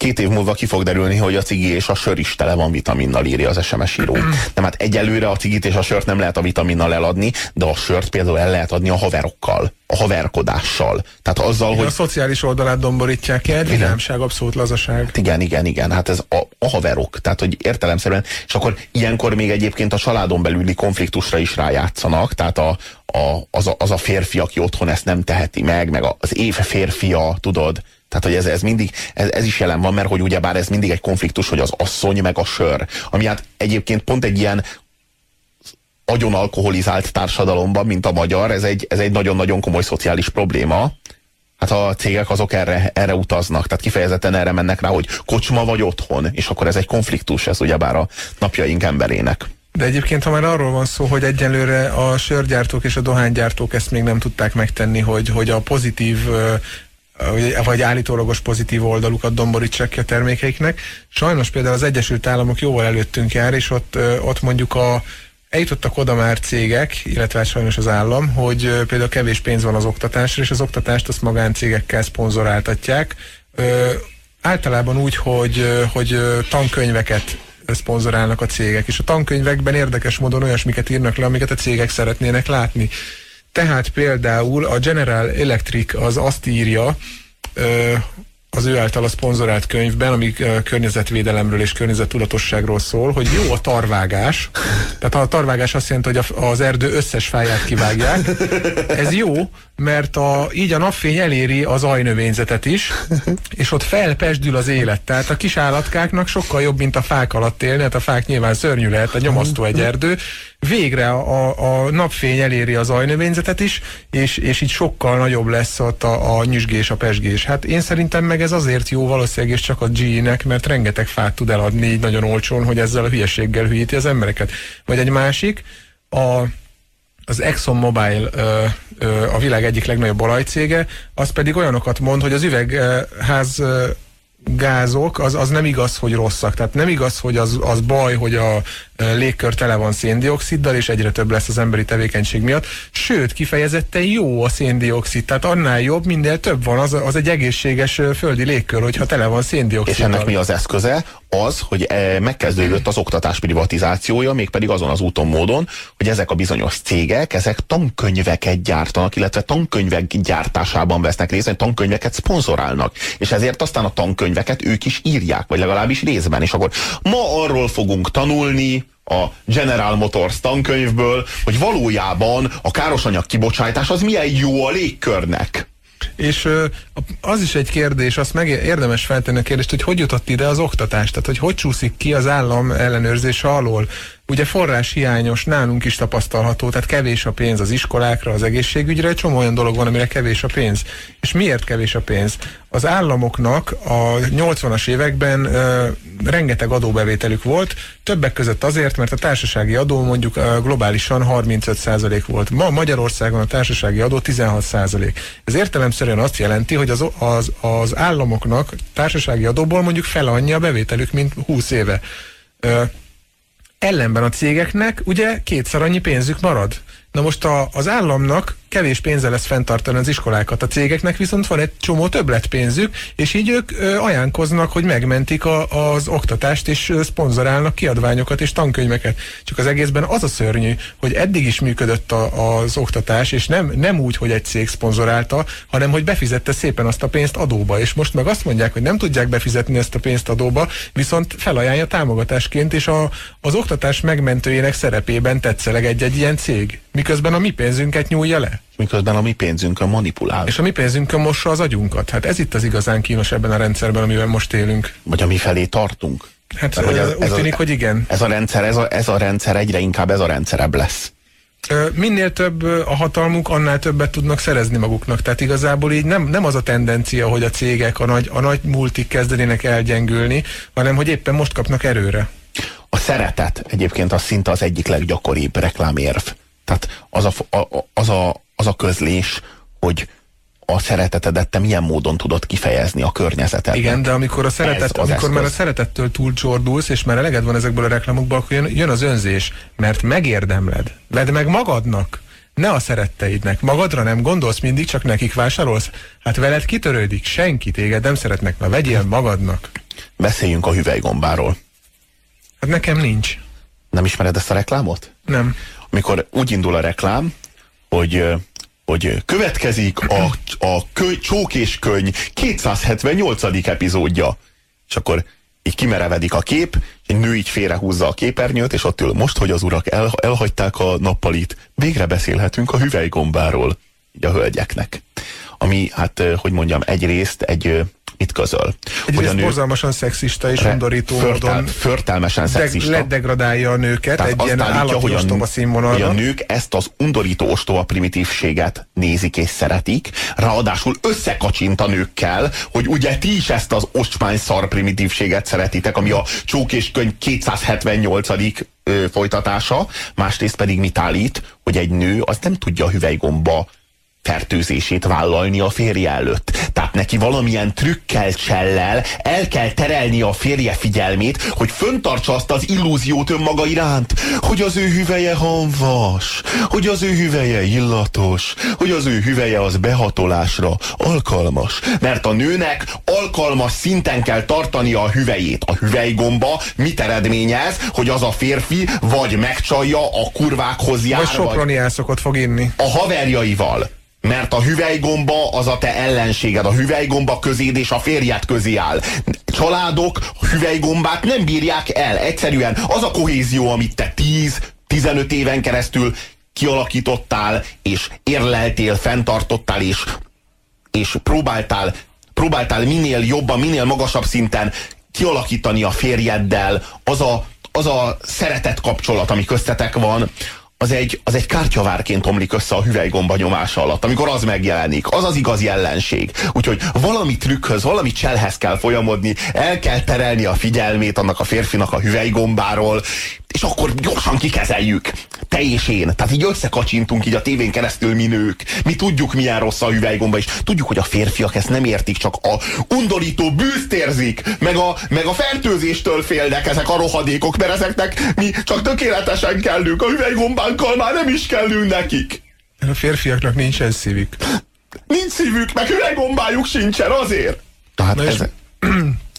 Két év múlva ki fog derülni, hogy a cigi és a sör is tele van vitaminnal, írja az SMS író. Nem, hát egyelőre a cigit és a sört nem lehet a vitaminnal eladni, de a sört például el lehet adni a haverokkal, a haverkodással. Tehát azzal, hogy... A szociális oldalát domborítják el, vidámság, abszolút lazaság. Igen, igen, igen, hát ez a, a haverok, tehát hogy értelemszerűen, és akkor ilyenkor még egyébként a családon belüli konfliktusra is rájátszanak, tehát a, a, az, a, az a férfi, aki otthon ezt nem teheti meg, meg az év férfia, tudod, tehát, hogy ez, ez mindig, ez, ez is jelen van, mert hogy ugyebár ez mindig egy konfliktus, hogy az asszony meg a sör. Ami hát egyébként pont egy ilyen agyon alkoholizált társadalomban, mint a magyar, ez egy, ez egy nagyon-nagyon komoly szociális probléma. Hát a cégek azok erre, erre utaznak, tehát kifejezetten erre mennek rá, hogy kocsma vagy otthon, és akkor ez egy konfliktus, ez ugyebár a napjaink emberének. De egyébként, ha már arról van szó, hogy egyelőre a sörgyártók és a dohánygyártók ezt még nem tudták megtenni, hogy, hogy a pozitív vagy állítólagos pozitív oldalukat domborítsák ki a termékeiknek. Sajnos például az Egyesült Államok jóval előttünk jár, és ott, ott mondjuk a eljutottak oda már cégek, illetve hát sajnos az állam, hogy például kevés pénz van az oktatásra, és az oktatást azt magáncégekkel szponzoráltatják. Általában úgy, hogy, hogy tankönyveket szponzorálnak a cégek, és a tankönyvekben érdekes módon olyasmiket írnak le, amiket a cégek szeretnének látni. Tehát például a General Electric az azt írja, az ő által a szponzorált könyvben, ami környezetvédelemről és környezettudatosságról szól, hogy jó a tarvágás. Tehát a tarvágás azt jelenti, hogy az erdő összes fáját kivágják. Ez jó, mert a, így a napfény eléri az ajnövényzetet is, és ott felpesdül az élet. Tehát a kis állatkáknak sokkal jobb, mint a fák alatt élni, hát a fák nyilván szörnyű lehet, a nyomasztó egy erdő. Végre a, a napfény eléri az ajnövényzetet is, és, és így sokkal nagyobb lesz ott a, a nyüzsgés, a pesgés. Hát én szerintem meg ez azért jó valószínűleg és csak a G-nek, mert rengeteg fát tud eladni így nagyon olcsón, hogy ezzel a hülyeséggel hülyíti az embereket. Vagy egy másik, a az ExxonMobil ö, ö, a világ egyik legnagyobb olajcége, az pedig olyanokat mond, hogy az üvegház gázok, az, az nem igaz, hogy rosszak. Tehát nem igaz, hogy az, az baj, hogy a légkör tele van széndioksziddal, és egyre több lesz az emberi tevékenység miatt. Sőt, kifejezetten jó a széndiokszid, tehát annál jobb, minél több van, az, az egy egészséges földi légkör, hogyha tele van széndioksziddal. És ennek mi az eszköze? Az, hogy megkezdődött az oktatás privatizációja, mégpedig azon az úton módon, hogy ezek a bizonyos cégek, ezek tankönyveket gyártanak, illetve tankönyvek gyártásában vesznek részt, tankönyveket szponzorálnak. És ezért aztán a tankönyveket ők is írják, vagy legalábbis részben. És akkor ma arról fogunk tanulni, a General Motors tankönyvből, hogy valójában a károsanyag kibocsátás az milyen jó a légkörnek. És az is egy kérdés, azt meg érdemes feltenni a kérdést, hogy hogy jutott ide az oktatás, tehát hogy hogy csúszik ki az állam ellenőrzése alól. Ugye forrás hiányos, nálunk is tapasztalható, tehát kevés a pénz az iskolákra, az egészségügyre, egy csomó olyan dolog van, amire kevés a pénz. És miért kevés a pénz? Az államoknak a 80-as években ö, rengeteg adóbevételük volt, többek között azért, mert a társasági adó mondjuk ö, globálisan 35% volt. Ma Magyarországon a társasági adó 16%. Ez értelemszerűen azt jelenti, hogy az, az, az államoknak társasági adóból mondjuk fel annyi a bevételük, mint 20 éve. Ö, ellenben a cégeknek ugye kétszer annyi pénzük marad. Na most a, az államnak kevés pénze lesz fenntartani az iskolákat. A cégeknek viszont van egy csomó többletpénzük, és így ők ajánkoznak, hogy megmentik a, az oktatást, és szponzorálnak kiadványokat és tankönyveket. Csak az egészben az a szörnyű, hogy eddig is működött a, az oktatás, és nem, nem úgy, hogy egy cég szponzorálta, hanem hogy befizette szépen azt a pénzt adóba, és most meg azt mondják, hogy nem tudják befizetni ezt a pénzt adóba, viszont felajánlja támogatásként, és a, az oktatás megmentőjének szerepében tetszeleg egy-egy ilyen cég, miközben a mi pénzünket nyúlja le miközben a mi pénzünkön manipulál. És a mi pénzünkön mossa az agyunkat. Hát ez itt az igazán kínos ebben a rendszerben, amiben most élünk. Vagy ami felé tartunk. Hát Mert, hogy ez, úgy ez tűnik, a, hogy igen. Ez a rendszer, ez a, ez a rendszer egyre inkább ez a rendszerebb lesz. Minél több a hatalmuk, annál többet tudnak szerezni maguknak. Tehát igazából így nem, nem az a tendencia, hogy a cégek, a nagy, a nagy multik kezdenének elgyengülni, hanem hogy éppen most kapnak erőre. A szeretet egyébként az szinte az egyik leggyakoribb reklámérv. Tehát az a, a, az a az a közlés, hogy a szeretetedet te milyen módon tudod kifejezni a környezetet. Igen, de amikor, a szeretet, amikor eszköz. már a szeretettől túlcsordulsz, és már eleged van ezekből a reklámokból, akkor jön, jön az önzés, mert megérdemled. Vedd meg magadnak, ne a szeretteidnek. Magadra nem gondolsz mindig, csak nekik vásárolsz. Hát veled kitörődik, senki téged nem szeretnek, na vegyél magadnak. Beszéljünk a hüvelygombáról. Hát nekem nincs. Nem ismered ezt a reklámot? Nem. Amikor úgy indul a reklám, hogy hogy következik a, a kö, Csók és Könyv 278. epizódja. És akkor így kimerevedik a kép, egy nő így félrehúzza a képernyőt, és ott ül, most, hogy az urak el, elhagyták a nappalit, végre beszélhetünk a hüvelygombáról, így a hölgyeknek. Ami, hát, hogy mondjam, egyrészt egy mit közöl. Egyrészt nő borzalmasan szexista és undorító förtel, módon förtelmesen szexista. Ledegradálja a nőket Tehát egy ilyen állati hogy ostoba színvonalra. Hogy a nők ezt az undorító ostoba primitívséget nézik és szeretik, ráadásul összekacsint a nőkkel, hogy ugye ti is ezt az ostmány szar primitívséget szeretitek, ami a csók és könyv 278 ö, folytatása, másrészt pedig mit állít, hogy egy nő az nem tudja a hüvelygomba fertőzését vállalni a férje előtt. Tehát neki valamilyen trükkel, csellel el kell terelni a férje figyelmét, hogy föntartsa azt az illúziót önmaga iránt, hogy az ő hüveje hanvas, hogy az ő hüveje illatos, hogy az ő hüveje az behatolásra alkalmas. Mert a nőnek alkalmas szinten kell tartani a hüvejét. A hüvelygomba mit eredményez, hogy az a férfi vagy megcsalja a kurvákhoz jár, vagy soproniászokot fog inni. A haverjaival mert a hüvelygomba az a te ellenséged, a hüvelygomba közéd és a férjed közé áll. Családok hüvelygombát nem bírják el. Egyszerűen az a kohézió, amit te 10-15 éven keresztül kialakítottál, és érleltél, fenntartottál, és, és próbáltál, próbáltál minél jobban, minél magasabb szinten kialakítani a férjeddel, az a, az a szeretet kapcsolat, ami köztetek van, az egy, az egy kártyavárként omlik össze a hüvelygomba nyomása alatt, amikor az megjelenik. Az az igazi ellenség. Úgyhogy valami trükkhöz, valami cselhez kell folyamodni, el kell terelni a figyelmét annak a férfinak a hüvelygombáról, és akkor gyorsan kikezeljük. Te és én. Tehát így összekacsintunk így a tévén keresztül mi nők. Mi tudjuk, milyen rossz a hüvelygomba, és tudjuk, hogy a férfiak ezt nem értik, csak a undorító bűzt érzik, meg a, meg a fertőzéstől félnek ezek a rohadékok, mert ezeknek mi csak tökéletesen kellünk. A hüvelygombánkkal már nem is kellünk nekik. A férfiaknak nincsen szívük. Nincs szívük, meg hüvelygombájuk sincsen azért. Tehát ez,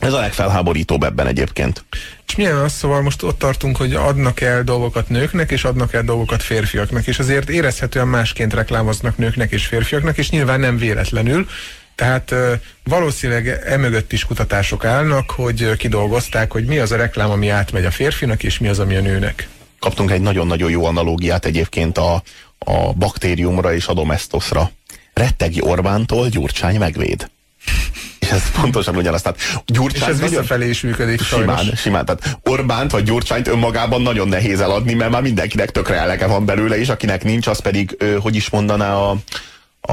ez a legfelháborítóbb ebben egyébként. És milyen az, szóval most ott tartunk, hogy adnak el dolgokat nőknek, és adnak el dolgokat férfiaknak, és azért érezhetően másként reklámoznak nőknek és férfiaknak, és nyilván nem véletlenül. Tehát valószínűleg emögött is kutatások állnak, hogy kidolgozták, hogy mi az a reklám, ami átmegy a férfinak, és mi az, ami a nőnek. Kaptunk egy nagyon-nagyon jó analógiát egyébként a, a baktériumra és a domestosra. Rettegi Orbántól Gyurcsány megvéd ez pontosan ugyanaz. Tehát Gyurcsány és ez visszafelé is működik Simán, sajnos. simán. Tehát Orbánt vagy Gyurcsányt önmagában nagyon nehéz eladni, mert már mindenkinek tökre elege van belőle, és akinek nincs, az pedig, hogy is mondaná a,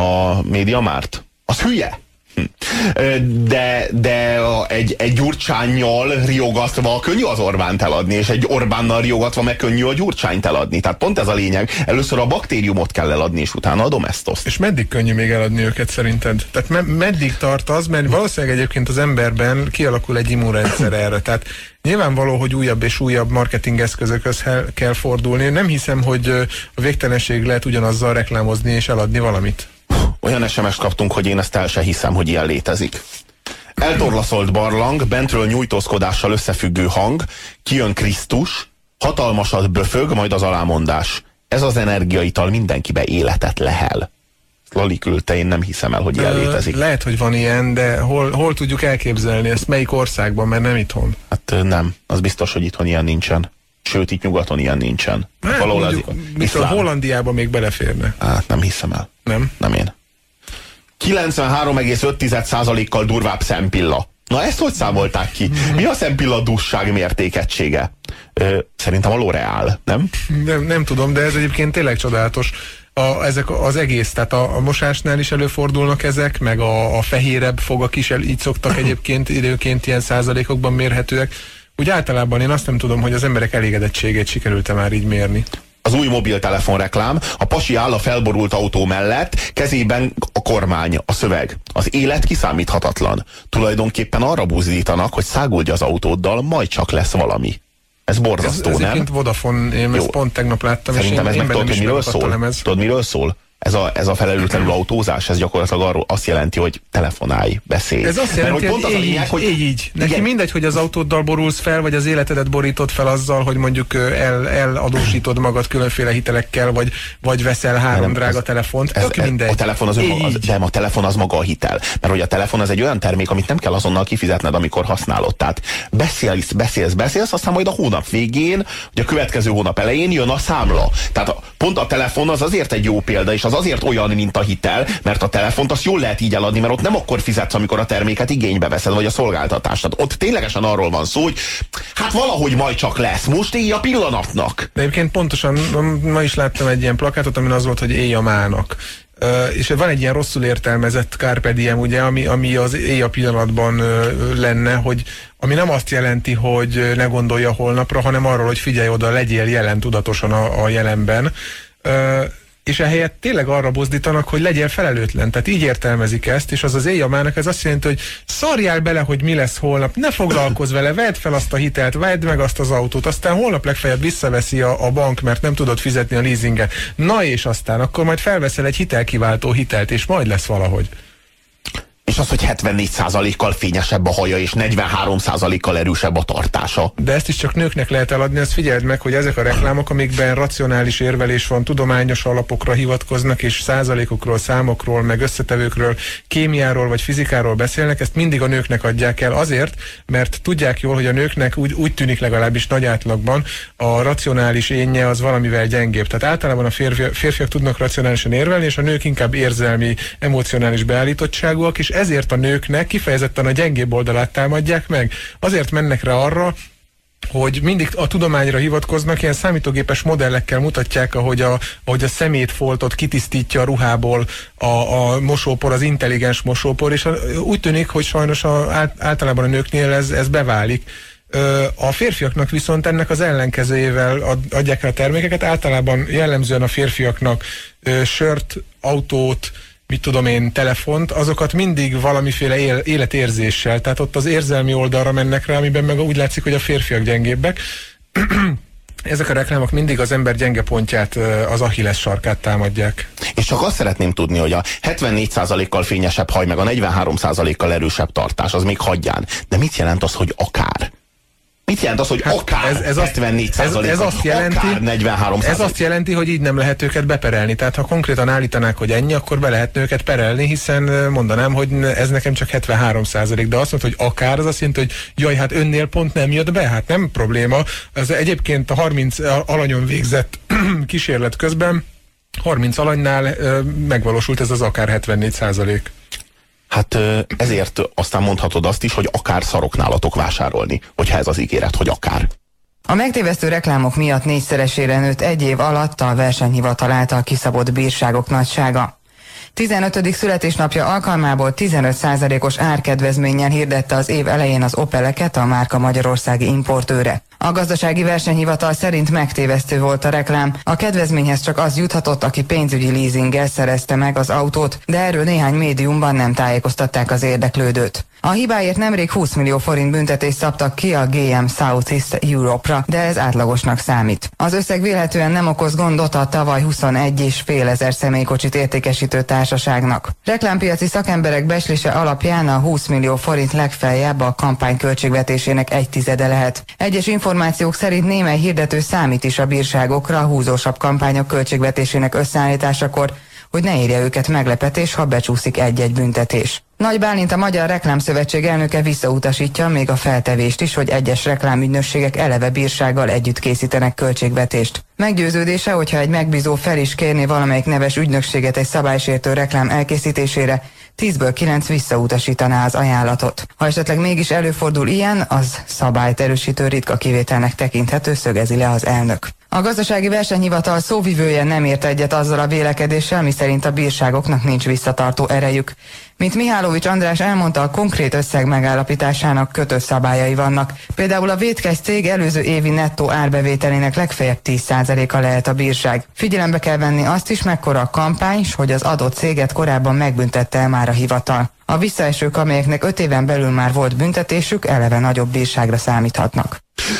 a médiamárt? Az hülye. De, de egy, egy gyurcsányjal riogatva könnyű az Orbánt eladni, és egy Orbánnal riogatva meg könnyű a gyurcsányt eladni. Tehát pont ez a lényeg. Először a baktériumot kell eladni, és utána a domestoszt. És meddig könnyű még eladni őket szerinted? Tehát me meddig tart az, mert valószínűleg egyébként az emberben kialakul egy immunrendszer erre. Tehát Nyilvánvaló, hogy újabb és újabb marketing eszközökhöz kell fordulni. Nem hiszem, hogy a végtelenség lehet ugyanazzal reklámozni és eladni valamit. Olyan sms kaptunk, hogy én ezt el se hiszem, hogy ilyen létezik. Eltorlaszolt barlang, bentről nyújtózkodással összefüggő hang, kijön Krisztus, hatalmasat böfög, majd az alámondás. Ez az energiaital mindenkibe életet lehel. Lali küldte, én nem hiszem el, hogy ilyen létezik. Lehet, hogy van ilyen, de hol, hol tudjuk elképzelni ezt? Melyik országban, mert nem itthon? Hát nem, az biztos, hogy itthon ilyen nincsen. Sőt, itt nyugaton ilyen nincsen. Hát, Valahol mondjuk, az, Hollandiában még beleférne. Hát nem hiszem el. Nem? Nem én. 93,5%-kal durvább szempilla. Na ezt hogy számolták ki? Mi a szempilla dusság mértékegysége? Ö, szerintem a L'Oreal, nem? nem? Nem tudom, de ez egyébként tényleg csodálatos. A, ezek az egész, tehát a, a mosásnál is előfordulnak ezek, meg a, a fehérebb fogak is el, így szoktak egyébként időként ilyen százalékokban mérhetőek. Úgy általában én azt nem tudom, hogy az emberek elégedettségét sikerült-e már így mérni az új mobiltelefon reklám, a pasi áll a felborult autó mellett, kezében a kormány, a szöveg. Az élet kiszámíthatatlan. Tulajdonképpen arra buzdítanak, hogy szágulj az autóddal, majd csak lesz valami. Ez borzasztó, ez, ez nem? Ez Vodafone, én Jó. ezt pont tegnap láttam, Szerintem és én, ez én meg tudod, hogy miről szól? Tudod, miről szól? Ez a, ez a felelőtlenül autózás, ez gyakorlatilag arról azt jelenti, hogy telefonálj, beszélj. Ez azt jelenti, Mert, hogy, hogy, így, lényeg, hogy így, így. Neki igen. mindegy, hogy az autóddal borulsz fel, vagy az életedet borítod fel azzal, hogy mondjuk el, eladósítod magad különféle hitelekkel, vagy, vagy veszel három nem, drága ez, telefont. Ez, ez, mindegy. A telefon az, önmaga, az, nem, a telefon az maga a hitel. Mert hogy a telefon az egy olyan termék, amit nem kell azonnal kifizetned, amikor használod. Tehát beszélsz, beszélsz, beszélsz, aztán majd a hónap végén, vagy a következő hónap elején jön a számla. Tehát a, pont a telefon az azért egy jó példa, és az azért olyan, mint a hitel, mert a telefont azt jól lehet így eladni, mert ott nem akkor fizetsz, amikor a terméket igénybe veszed, vagy a szolgáltatást. Tehát ott ténylegesen arról van szó, hogy hát valahogy majd csak lesz, most éj a pillanatnak. De egyébként pontosan ma is láttam egy ilyen plakátot, amin az volt, hogy éj a mának. Uh, és van egy ilyen rosszul értelmezett Carpe Diem, ugye, ami, ami az éj a pillanatban uh, lenne, hogy ami nem azt jelenti, hogy ne gondolja holnapra, hanem arról, hogy figyelj oda, legyél jelen tudatosan a, a jelenben. Uh, és ehelyett tényleg arra bozdítanak, hogy legyen felelőtlen. Tehát így értelmezik ezt, és az az éjjamának ez azt jelenti, hogy szarjál bele, hogy mi lesz holnap, ne foglalkozz vele, vedd fel azt a hitelt, vedd meg azt az autót, aztán holnap legfeljebb visszaveszi a, a bank, mert nem tudod fizetni a leasinget. Na és aztán akkor majd felveszel egy hitelkiváltó hitelt, és majd lesz valahogy és az, hogy 74%-kal fényesebb a haja, és 43%-kal erősebb a tartása. De ezt is csak nőknek lehet eladni, ezt figyeld meg, hogy ezek a reklámok, amikben racionális érvelés van, tudományos alapokra hivatkoznak, és százalékokról, számokról, meg összetevőkről, kémiáról vagy fizikáról beszélnek, ezt mindig a nőknek adják el azért, mert tudják jól, hogy a nőknek úgy, úgy tűnik legalábbis nagy átlagban a racionális énje az valamivel gyengébb. Tehát általában a férfiak, férfiak tudnak racionálisan érvelni, és a nők inkább érzelmi, emocionális beállítottságúak, és ezért a nőknek kifejezetten a gyengébb oldalát támadják meg. Azért mennek rá arra, hogy mindig a tudományra hivatkoznak, ilyen számítógépes modellekkel mutatják, ahogy a, ahogy a szemétfoltot kitisztítja a ruhából a, a mosópor, az intelligens mosópor, és úgy tűnik, hogy sajnos a, általában a nőknél ez, ez beválik. A férfiaknak viszont ennek az ellenkezőjével adják el a termékeket, általában jellemzően a férfiaknak sört, autót, mit tudom én, telefont, azokat mindig valamiféle él, életérzéssel, tehát ott az érzelmi oldalra mennek rá, amiben meg úgy látszik, hogy a férfiak gyengébbek. Ezek a reklámok mindig az ember gyenge pontját, az Achilles sarkát támadják. És csak azt szeretném tudni, hogy a 74%-kal fényesebb haj, meg a 43%-kal erősebb tartás, az még hagyján. De mit jelent az, hogy akár? Mit jelent az, hogy hát akár ez, ez 74 ez, ez azt jelenti, akár 43 Ez azt jelenti, hogy így nem lehet őket beperelni. Tehát ha konkrétan állítanák, hogy ennyi, akkor be lehet őket perelni, hiszen mondanám, hogy ez nekem csak 73 százalék. De azt mondta, hogy akár, az azt jelenti, hogy jaj, hát önnél pont nem jött be, hát nem probléma. Ez egyébként a 30 alanyon végzett kísérlet közben 30 alanynál megvalósult ez az akár 74 százalék. Hát ezért aztán mondhatod azt is, hogy akár szarok nálatok vásárolni, hogyha ez az ígéret, hogy akár. A megtévesztő reklámok miatt négyszeresére nőtt egy év alatt a versenyhivatal által kiszabott bírságok nagysága. 15. születésnapja alkalmából 15%-os árkedvezménnyel hirdette az év elején az Opeleket a márka magyarországi importőre. A gazdasági versenyhivatal szerint megtévesztő volt a reklám. A kedvezményhez csak az juthatott, aki pénzügyi leasinggel szerezte meg az autót, de erről néhány médiumban nem tájékoztatták az érdeklődőt. A hibáért nemrég 20 millió forint büntetést szabtak ki a GM Southeast Europe-ra, de ez átlagosnak számít. Az összeg vélhetően nem okoz gondot a tavaly 21 és fél ezer személykocsit értékesítő társaságnak. Reklámpiaci szakemberek beslése alapján a 20 millió forint legfeljebb a kampány költségvetésének egy tizede lehet. Egyes információk szerint némely hirdető számít is a bírságokra a húzósabb kampányok költségvetésének összeállításakor, hogy ne érje őket meglepetés, ha becsúszik egy-egy büntetés. Nagy Bálint a Magyar Reklámszövetség elnöke visszautasítja még a feltevést is, hogy egyes reklámügynösségek eleve bírsággal együtt készítenek költségvetést. Meggyőződése, hogyha egy megbízó fel is kérni valamelyik neves ügynökséget egy szabálysértő reklám elkészítésére, 10-ből 9 visszautasítaná az ajánlatot. Ha esetleg mégis előfordul ilyen, az szabályt erősítő ritka kivételnek tekinthető, szögezi le az elnök. A gazdasági versenyhivatal szóvivője nem ért egyet azzal a vélekedéssel, miszerint a bírságoknak nincs visszatartó erejük. Mint Mihálovics András elmondta, a konkrét összeg megállapításának kötött szabályai vannak. Például a vétkes cég előző évi nettó árbevételének legfeljebb 10%-a lehet a bírság. Figyelembe kell venni azt is, mekkora a kampány, s hogy az adott céget korábban megbüntette el már a hivatal. A visszaesők, amelyeknek 5 éven belül már volt büntetésük, eleve nagyobb bírságra számíthatnak.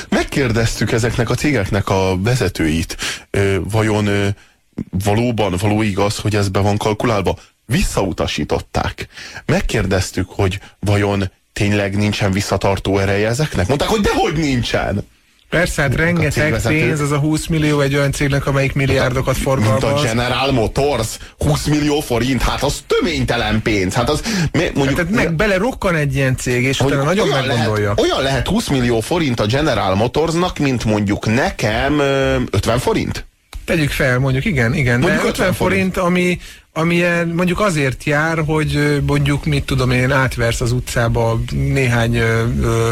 Megkérdeztük ezeknek a cégeknek a vezetőit, vajon valóban, való igaz, hogy ez be van kalkulálva? Visszautasították. Megkérdeztük, hogy vajon tényleg nincsen visszatartó ereje ezeknek? Mondták, hogy dehogy nincsen. Persze, hát rengeteg pénz, az a 20 millió egy olyan cégnek, amelyik milliárdokat forgalmaz. Mint a General Motors, 20 millió forint, hát az töménytelen pénz. Hát az, mondjuk, hát meg belerokkan egy ilyen cég, és utána nagyon olyan meggondolja. Lehet, olyan lehet 20 millió forint a General Motorsnak, mint mondjuk nekem 50 forint? Tegyük fel, mondjuk igen, igen, mondjuk de 50 forint, ami, ami mondjuk azért jár, hogy mondjuk, mit tudom én, átversz az utcába néhány ö, ö,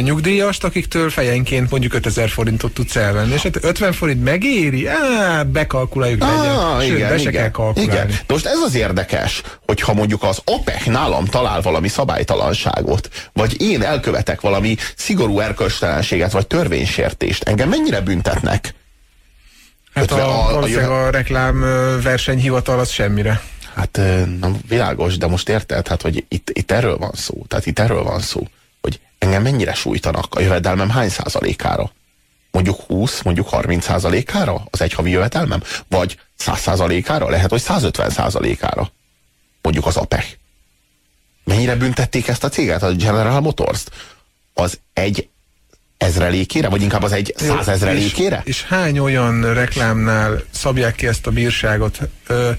nyugdíjast, akiktől fejenként mondjuk 5000 forintot tudsz elvenni. És hát 50 forint megéri? Á, bekalkuláljuk ah, legyen. Sőt, igen, be se igen, kell kalkulálni. Igen. De most ez az érdekes, hogyha mondjuk az OPEC nálam talál valami szabálytalanságot, vagy én elkövetek valami szigorú erkölcstelenséget, vagy törvénysértést, engem mennyire büntetnek? Hát a, a, a, a reklám versenyhivatal az semmire. Hát na, világos, de most érted, hát, hogy itt, itt erről van szó. Tehát itt erről van szó engem mennyire sújtanak a jövedelmem hány százalékára? Mondjuk 20, mondjuk 30 százalékára az egy havi jövedelmem? Vagy 100 százalékára? Lehet, hogy 150 százalékára. Mondjuk az APEC. Mennyire büntették ezt a céget, a General Motors-t? Az egy ezrelékére, vagy inkább az egy százezrelékére? És, és hány olyan reklámnál szabják ki ezt a bírságot? Ö,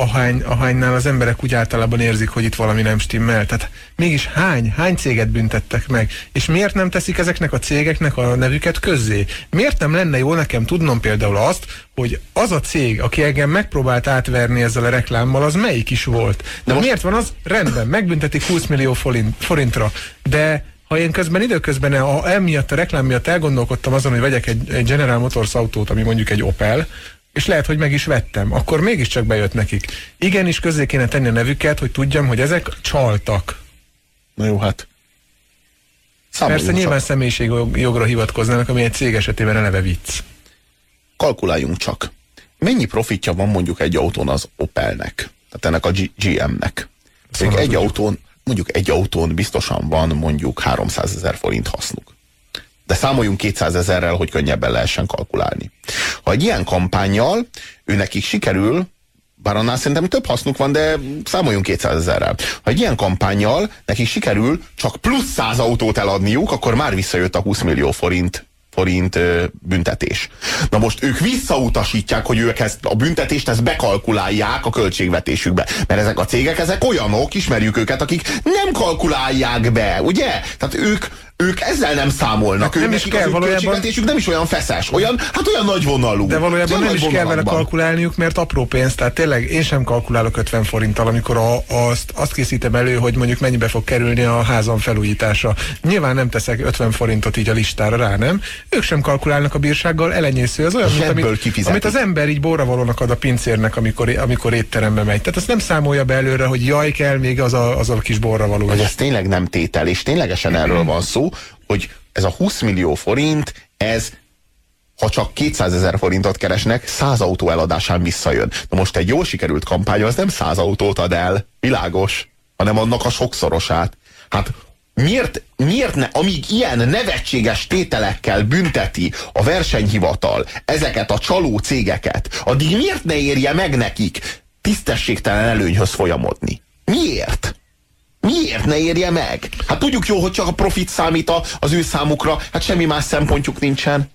ahány, ahánynál az emberek úgy általában érzik, hogy itt valami nem stimmel. Tehát mégis hány, hány céget büntettek meg? És miért nem teszik ezeknek a cégeknek a nevüket közzé? Miért nem lenne jó nekem tudnom például azt, hogy az a cég, aki engem megpróbált átverni ezzel a reklámmal, az melyik is volt? De most... miért van az? Rendben, megbüntetik 20 millió forint, forintra, de ha én közben időközben a, emiatt a reklám miatt elgondolkodtam azon, hogy vegyek egy, egy General Motors autót, ami mondjuk egy Opel, és lehet, hogy meg is vettem, akkor mégiscsak bejött nekik. Igenis közé kéne tenni a nevüket, hogy tudjam, hogy ezek csaltak. Na jó, hát. Számoljunk Persze nyilván személyiségjogra hivatkoznának, ami egy cég esetében eleve vicc. Kalkuláljunk csak. Mennyi profitja van mondjuk egy autón az Opelnek? Tehát ennek a GM-nek. Szóval egy autón, mondjuk egy autón biztosan van mondjuk 300 ezer forint hasznuk de számoljunk 200 ezerrel, hogy könnyebben lehessen kalkulálni. Ha egy ilyen kampányjal ő sikerül, bár annál szerintem több hasznuk van, de számoljunk 200 ezerrel. Ha egy ilyen kampányjal nekik sikerül csak plusz 100 autót eladniuk, akkor már visszajött a 20 millió forint forint büntetés. Na most ők visszautasítják, hogy ők ezt a büntetést ezt bekalkulálják a költségvetésükbe. Mert ezek a cégek, ezek olyanok, ismerjük őket, akik nem kalkulálják be, ugye? Tehát ők, ők ezzel nem számolnak. Nem is kell, valójában... nem is olyan feszes, olyan, hát olyan nagy vonalú. De valójában nem is kell vele kalkulálniuk, mert apró pénz. Tehát tényleg én sem kalkulálok 50 forinttal, amikor a, azt, azt készítem elő, hogy mondjuk mennyibe fog kerülni a házam felújítása. Nyilván nem teszek 50 forintot így a listára rá, nem? Ők sem kalkulálnak a bírsággal, elenyésző. Az olyan, mint amit, amit, az ember így borravalónak ad a pincérnek, amikor, amikor étterembe megy. Tehát azt nem számolja be előre, hogy jaj, kell még az a, az a kis borravaló. Hogy ez tényleg nem tétel, és ténylegesen erről van szó, hogy ez a 20 millió forint, ez ha csak 200 ezer forintot keresnek, 100 autó eladásán visszajön. Na most egy jól sikerült kampány az nem 100 autót ad el, világos, hanem annak a sokszorosát. Hát miért, miért ne, amíg ilyen nevetséges tételekkel bünteti a versenyhivatal ezeket a csaló cégeket, addig miért ne érje meg nekik tisztességtelen előnyhöz folyamodni? Miért? Miért ne érje meg? Hát tudjuk jó, hogy csak a profit számít az ő számukra, hát semmi más szempontjuk nincsen.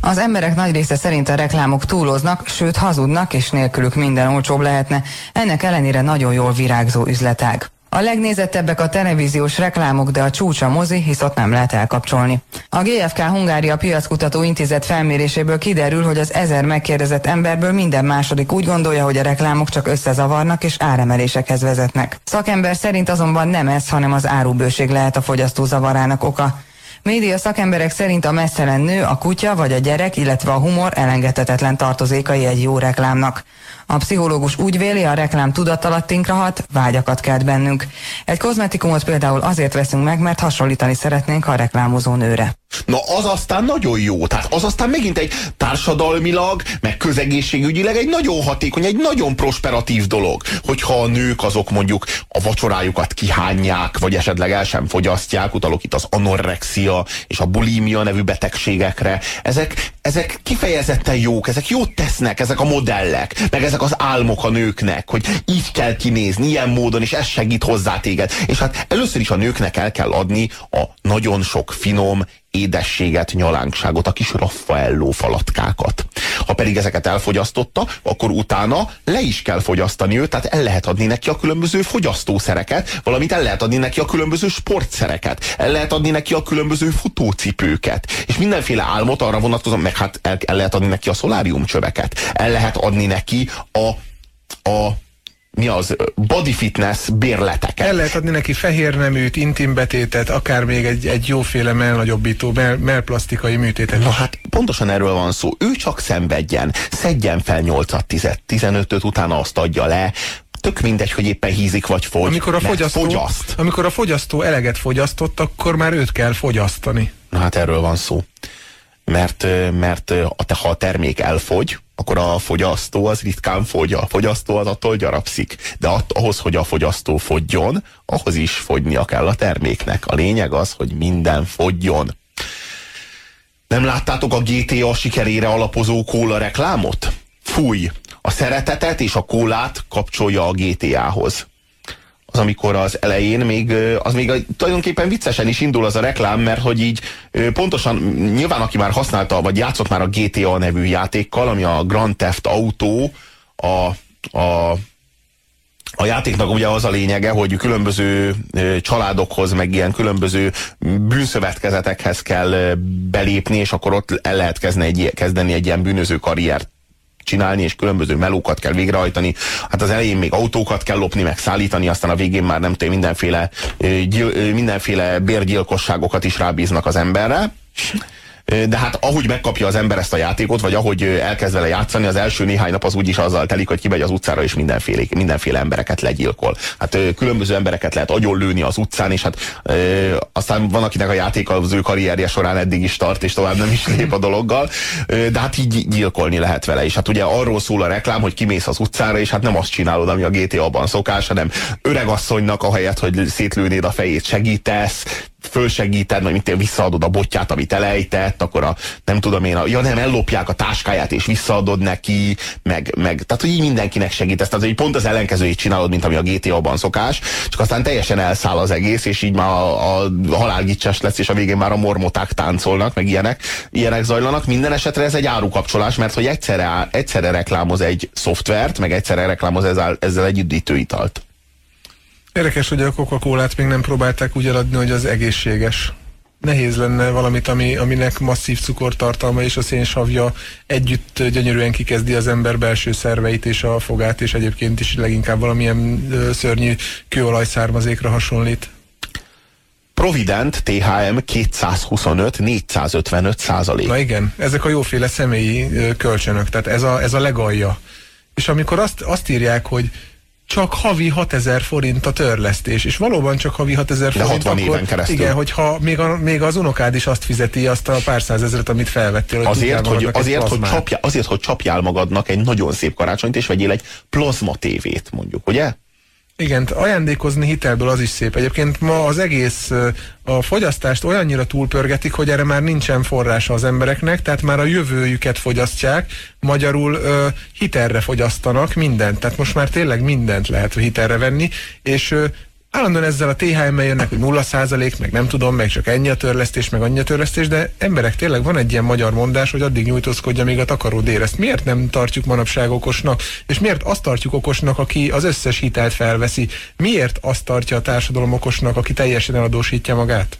Az emberek nagy része szerint a reklámok túloznak, sőt hazudnak, és nélkülük minden olcsóbb lehetne. Ennek ellenére nagyon jól virágzó üzletág. A legnézettebbek a televíziós reklámok, de a csúcs a mozi, hisz ott nem lehet elkapcsolni. A GFK Hungária Piackutató Intézet felméréséből kiderül, hogy az ezer megkérdezett emberből minden második úgy gondolja, hogy a reklámok csak összezavarnak és áremelésekhez vezetnek. Szakember szerint azonban nem ez, hanem az árubőség lehet a fogyasztó zavarának oka. Média szakemberek szerint a messzelen nő, a kutya vagy a gyerek, illetve a humor elengedhetetlen tartozékai egy jó reklámnak. A pszichológus úgy véli, a reklám tudatalattinkra hat, vágyakat kelt bennünk. Egy kozmetikumot például azért veszünk meg, mert hasonlítani szeretnénk a reklámozó nőre. Na az aztán nagyon jó, tehát az aztán megint egy társadalmilag, meg közegészségügyileg egy nagyon hatékony, egy nagyon prosperatív dolog, hogyha a nők azok mondjuk a vacsorájukat kihányják, vagy esetleg el sem fogyasztják, utalok itt az anorexia és a bulímia nevű betegségekre. Ezek, ezek kifejezetten jók, ezek jót tesznek, ezek a modellek, meg ezek az álmok a nőknek, hogy így kell kinézni, ilyen módon, és ez segít hozzá téged. És hát először is a nőknek el kell adni a nagyon sok finom, édességet, nyalánkságot, a kis Raffaello falatkákat. Ha pedig ezeket elfogyasztotta, akkor utána le is kell fogyasztani őt, tehát el lehet adni neki a különböző fogyasztószereket, valamint el lehet adni neki a különböző sportszereket, el lehet adni neki a különböző futócipőket, és mindenféle álmot arra vonatkozom, meg hát el, el lehet adni neki a szoláriumcsöveket, el lehet adni neki a, a mi az, body fitness bérleteket. El lehet adni neki fehér neműt, intimbetétet, akár még egy, egy jóféle melnagyobbító, mell, mellplasztikai műtétet. Na hát pontosan erről van szó. Ő csak szenvedjen, szedjen fel 8 10 15-öt, utána azt adja le, tök mindegy, hogy éppen hízik vagy fogy. Amikor a, fogyasztó, fogyaszt. amikor a fogyasztó eleget fogyasztott, akkor már őt kell fogyasztani. Na hát erről van szó. Mert, mert ha a termék elfogy, akkor a fogyasztó az ritkán fogy, a fogyasztó az attól gyarapszik. De att, ahhoz, hogy a fogyasztó fogjon, ahhoz is fogynia kell a terméknek. A lényeg az, hogy minden fogjon. Nem láttátok a GTA sikerére alapozó kóla reklámot? Fúj! A szeretetet és a kólát kapcsolja a GTA-hoz az amikor az elején még, az még tulajdonképpen viccesen is indul az a reklám, mert hogy így pontosan, nyilván aki már használta, vagy játszott már a GTA nevű játékkal, ami a Grand Theft Auto, a, a a játéknak ugye az a lényege, hogy különböző családokhoz, meg ilyen különböző bűnszövetkezetekhez kell belépni, és akkor ott el lehet kezdeni egy, kezdeni egy ilyen bűnöző karriert csinálni, és különböző melókat kell végrehajtani. Hát az elején még autókat kell lopni, meg szállítani, aztán a végén már nem tudom, mindenféle, mindenféle bérgyilkosságokat is rábíznak az emberre de hát ahogy megkapja az ember ezt a játékot, vagy ahogy elkezd vele játszani, az első néhány nap az úgyis azzal telik, hogy kimegy az utcára, és mindenféle, mindenféle embereket legyilkol. Hát különböző embereket lehet agyonlőni az utcán, és hát aztán van, akinek a játék az ő karrierje során eddig is tart, és tovább nem is lép a dologgal, de hát így gyilkolni lehet vele. És hát ugye arról szól a reklám, hogy kimész az utcára, és hát nem azt csinálod, ami a GTA-ban szokás, hanem öregasszonynak ahelyett, hogy szétlőnéd a fejét, segítesz, fölsegíted, vagy mit visszaadod a botját, amit elejtett, akkor a, nem tudom én, a, ja nem, ellopják a táskáját, és visszaadod neki, meg, meg tehát, hogy így mindenkinek segítesz. Tehát, hogy pont az ellenkezőjét csinálod, mint ami a GTA-ban szokás, csak aztán teljesen elszáll az egész, és így már a, a halálgicses lesz, és a végén már a mormoták táncolnak, meg ilyenek, ilyenek zajlanak. Minden esetre ez egy árukapcsolás, mert hogy egyszerre, egyszerre reklámoz egy szoftvert, meg egyszerre reklámoz ezzel, ezzel egy üdítőitalt. Érdekes, hogy a coca még nem próbálták úgy eladni, hogy az egészséges. Nehéz lenne valamit, ami, aminek masszív cukortartalma és a szénsavja együtt gyönyörűen kikezdi az ember belső szerveit és a fogát, és egyébként is leginkább valamilyen szörnyű kőolajszármazékra hasonlít. Provident THM 225 455 százalék. Na igen, ezek a jóféle személyi kölcsönök, tehát ez a, ez a legalja. És amikor azt, azt írják, hogy csak havi 6000 forint a törlesztés, és valóban csak havi 6000 forint. 60 akkor, éven keresztül. Igen, hogyha még, a, még az unokád is azt fizeti, azt a pár százezret, amit felvettél. Hogy azért, hogy, azért, hogy csapja, azért, hogy csapjál magadnak egy nagyon szép karácsonyt, és vegyél egy plazma tévét, mondjuk, ugye? Igen, ajándékozni hitelből az is szép. Egyébként ma az egész a fogyasztást olyannyira túlpörgetik, hogy erre már nincsen forrása az embereknek, tehát már a jövőjüket fogyasztják, magyarul ö, hitelre fogyasztanak mindent, tehát most már tényleg mindent lehet hitelre venni, és ö, állandóan ezzel a THM-mel jönnek, hogy 0 százalék, meg nem tudom, meg csak ennyi a törlesztés, meg annyi a törlesztés, de emberek tényleg van egy ilyen magyar mondás, hogy addig nyújtózkodja, még a takaród ér. Ezt miért nem tartjuk manapság okosnak? És miért azt tartjuk okosnak, aki az összes hitelt felveszi? Miért azt tartja a társadalom okosnak, aki teljesen eladósítja magát?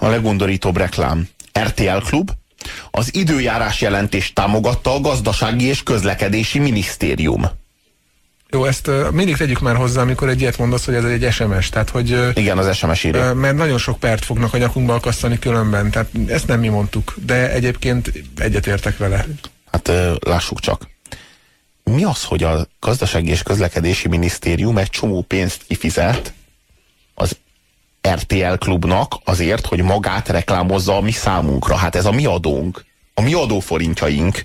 A legundorítóbb reklám. RTL Klub, az időjárás jelentést támogatta a gazdasági és közlekedési minisztérium. Jó, ezt uh, mindig tegyük már hozzá, amikor egy ilyet mondasz, hogy ez egy SMS, tehát hogy... Uh, Igen, az SMS írja. Uh, mert nagyon sok pert fognak a nyakunkba akasztani különben, tehát ezt nem mi mondtuk, de egyébként egyetértek vele. Hát lássuk csak. Mi az, hogy a gazdasági és közlekedési minisztérium egy csomó pénzt kifizet az RTL klubnak azért, hogy magát reklámozza a mi számunkra? Hát ez a mi adónk, a mi adóforintjaink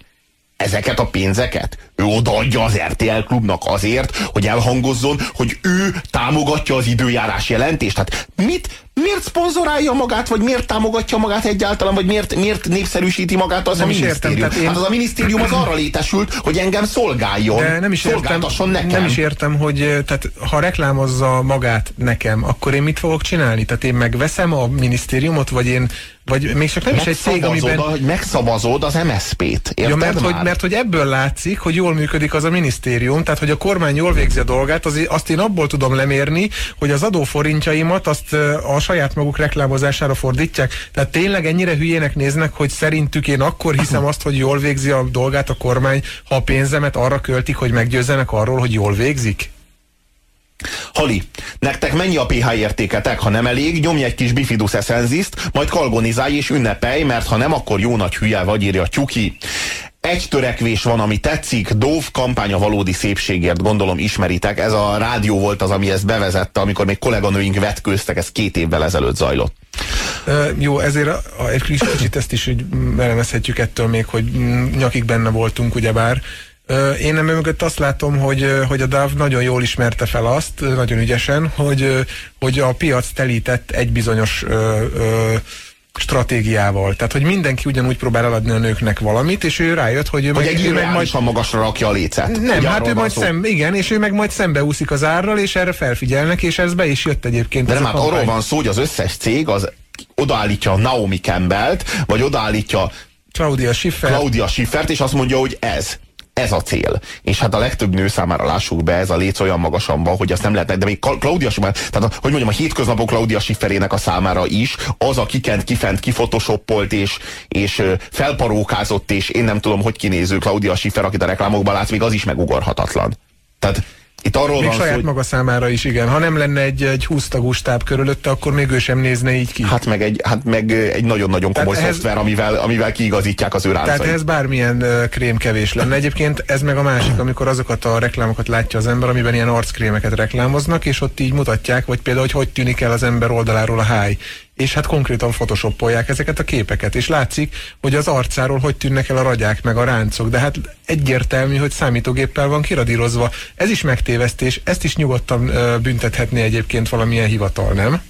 ezeket a pénzeket ő odaadja az RTL klubnak azért, hogy elhangozzon, hogy ő támogatja az időjárás jelentést. Hát mit, miért szponzorálja magát, vagy miért támogatja magát egyáltalán, vagy miért, miért népszerűsíti magát az nem a minisztérium? Értem, én... Hát az a minisztérium az arra létesült, hogy engem szolgáljon, De nem is értem, nekem. Nem is értem, hogy tehát, ha reklámozza magát nekem, akkor én mit fogok csinálni? Tehát én megveszem a minisztériumot, vagy én vagy még csak nem is egy cég, amiben... hogy megszavazod az MSZP-t, ja, mert, hogy, mert hogy ebből látszik, hogy jól működik az a minisztérium, tehát hogy a kormány jól végzi a dolgát, az, azt én abból tudom lemérni, hogy az adóforintjaimat azt a saját maguk reklámozására fordítják. Tehát tényleg ennyire hülyének néznek, hogy szerintük én akkor hiszem azt, hogy jól végzi a dolgát a kormány, ha a pénzemet arra költik, hogy meggyőzzenek arról, hogy jól végzik? Hali, nektek mennyi a pH értéketek? Ha nem elég, nyomj egy kis bifidus eszenziszt, majd kalgonizálj és ünnepelj, mert ha nem, akkor jó nagy hülye vagy, írja Tyuki. Egy törekvés van, ami tetszik, Dóv kampány a valódi szépségért, gondolom ismeritek. Ez a rádió volt az, ami ezt bevezette, amikor még kolléganőink vetkőztek, ez két évvel ezelőtt zajlott. Uh, jó, ezért a, a, egy kicsit ezt is elemezhetjük ettől még, hogy nyakig benne voltunk, ugyebár. Én nem mögött azt látom, hogy, hogy a DAV nagyon jól ismerte fel azt, nagyon ügyesen, hogy, hogy a piac telített egy bizonyos ö, ö, stratégiával. Tehát, hogy mindenki ugyanúgy próbál eladni a nőknek valamit, és ő rájött, hogy ő hogy meg, egy ő meg majd magasra rakja a lécet. Nem, hát ő majd szem, igen, és ő meg majd szembeúszik az árral, és erre felfigyelnek, és ez be is jött egyébként. De nem, hát arról van szó, hogy az összes cég az odaállítja Naomi Campbell-t, vagy odaállítja Claudia Schiffer. Claudia Schiffert, és azt mondja, hogy ez ez a cél. És hát a legtöbb nő számára lássuk be, ez a léc olyan magasan van, hogy azt nem lehetne, de még Claudia Schiffer, tehát hogy mondjam, a hétköznapok Claudia Schifferének a számára is, az a kikent, kifent, kifotosoppolt és, és felparókázott, és én nem tudom, hogy kinéző Claudia Schiffer, akit a reklámokban látsz, még az is megugorhatatlan. Tehát itt arról még van saját szó, maga számára is, igen. Ha nem lenne egy, egy 20 tagú stáb körülötte, akkor még ő sem nézne így ki. Hát meg egy, hát meg egy nagyon-nagyon komoly ehhez, szoftver, amivel, amivel kiigazítják az ő Tehát ez bármilyen uh, krém kevés lenne. Egyébként ez meg a másik, amikor azokat a reklámokat látja az ember, amiben ilyen arckrémeket reklámoznak, és ott így mutatják, vagy például, hogy hogy tűnik el az ember oldaláról a háj és hát konkrétan photoshopolják ezeket a képeket, és látszik, hogy az arcáról hogy tűnnek el a ragyák meg a ráncok, de hát egyértelmű, hogy számítógéppel van kiradírozva. Ez is megtévesztés, ezt is nyugodtan büntethetné egyébként valamilyen hivatal, nem?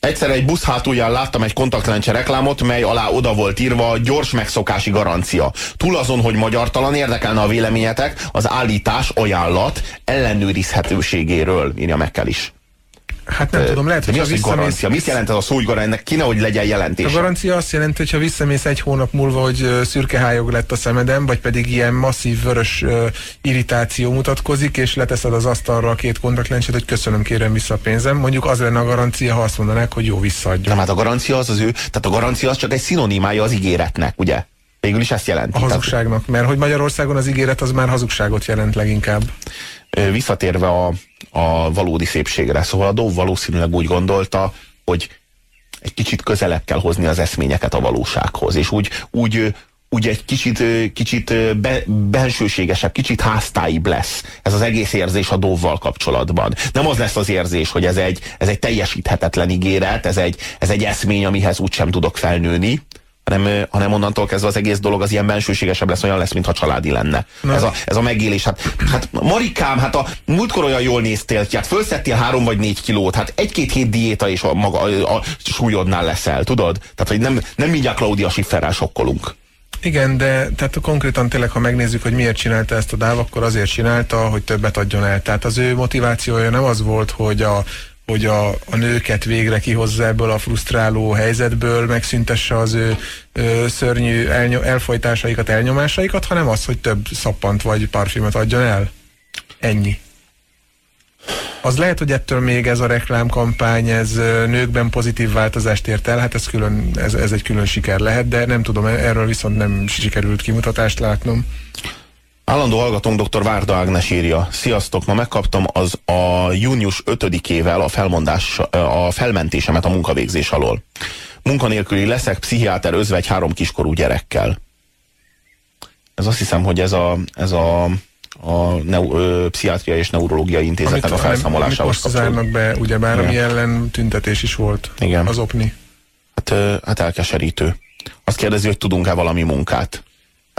Egyszer egy busz hátulján láttam egy kontaktlencse reklámot, mely alá oda volt írva gyors megszokási garancia. Túl azon, hogy magyartalan érdekelne a véleményetek, az állítás ajánlat ellenőrizhetőségéről, írja meg is. Hát nem tudom, lehet, hogy mi az, hogy garancia? Mit jelent ez a szó, hogy garancia? Ennek kéne, hogy legyen jelentés. A garancia azt jelenti, hogy ha visszamész egy hónap múlva, hogy szürkehályog lett a szemedem, vagy pedig ilyen masszív vörös uh, irritáció mutatkozik, és leteszed az asztalra a két kontaktlencset, hogy köszönöm, kérem vissza a pénzem. Mondjuk az lenne a garancia, ha azt mondanák, hogy jó, visszaadja. Nem, hát a garancia az az ő, tehát a garancia az csak egy szinonimája az ígéretnek, ugye? Végül is ezt jelenti. A hazugságnak, mert hogy Magyarországon az ígéret az már hazugságot jelent leginkább. Visszatérve a, a valódi szépségre, szóval a Dóv valószínűleg úgy gondolta, hogy egy kicsit közelebb kell hozni az eszményeket a valósághoz, és úgy, úgy, úgy egy kicsit, kicsit be, bensőségesebb, kicsit háztáibb lesz ez az egész érzés a Dóvval kapcsolatban. Nem az lesz az érzés, hogy ez egy, ez egy teljesíthetetlen ígéret, ez egy, ez egy eszmény, amihez úgysem tudok felnőni, hanem, hanem onnantól kezdve az egész dolog az ilyen bensőségesebb lesz, olyan lesz, mintha családi lenne. Ez a, ez a megélés. Hát, hát Marikám, hát a múltkor olyan jól néztél hát fölszedtél három vagy négy kilót, hát egy-két hét diéta és a, maga, a súlyodnál leszel, tudod? Tehát, hogy nem, nem mindjárt Claudia Schifferrel sokkolunk. Igen, de tehát konkrétan tényleg, ha megnézzük, hogy miért csinálta ezt a DÁV, akkor azért csinálta, hogy többet adjon el. Tehát az ő motivációja nem az volt, hogy a hogy a, a nőket végre kihozza ebből a frusztráló helyzetből, megszüntesse az ő ö, szörnyű elnyom, elfolytásaikat, elnyomásaikat, hanem az, hogy több szappant vagy parfümöt adjon el. Ennyi. Az lehet, hogy ettől még ez a reklámkampány, ez nőkben pozitív változást ért el, hát ez, külön, ez, ez egy külön siker lehet, de nem tudom, erről viszont nem sikerült kimutatást látnom. Állandó hallgatónk dr. Várda Ágnes írja. Sziasztok, ma megkaptam az a június 5-ével a, felmondás, a felmentésemet a munkavégzés alól. Munkanélküli leszek, pszichiáter özvegy három kiskorú gyerekkel. Ez azt hiszem, hogy ez a, ez a, a neu, ö, pszichiátria és neurológiai intézetnek a felszámolásához. Amit most be, ugyebár, ami ellen tüntetés is volt. Igen. Az OPNI. Hát, hát elkeserítő. Azt kérdezi, hogy tudunk-e valami munkát.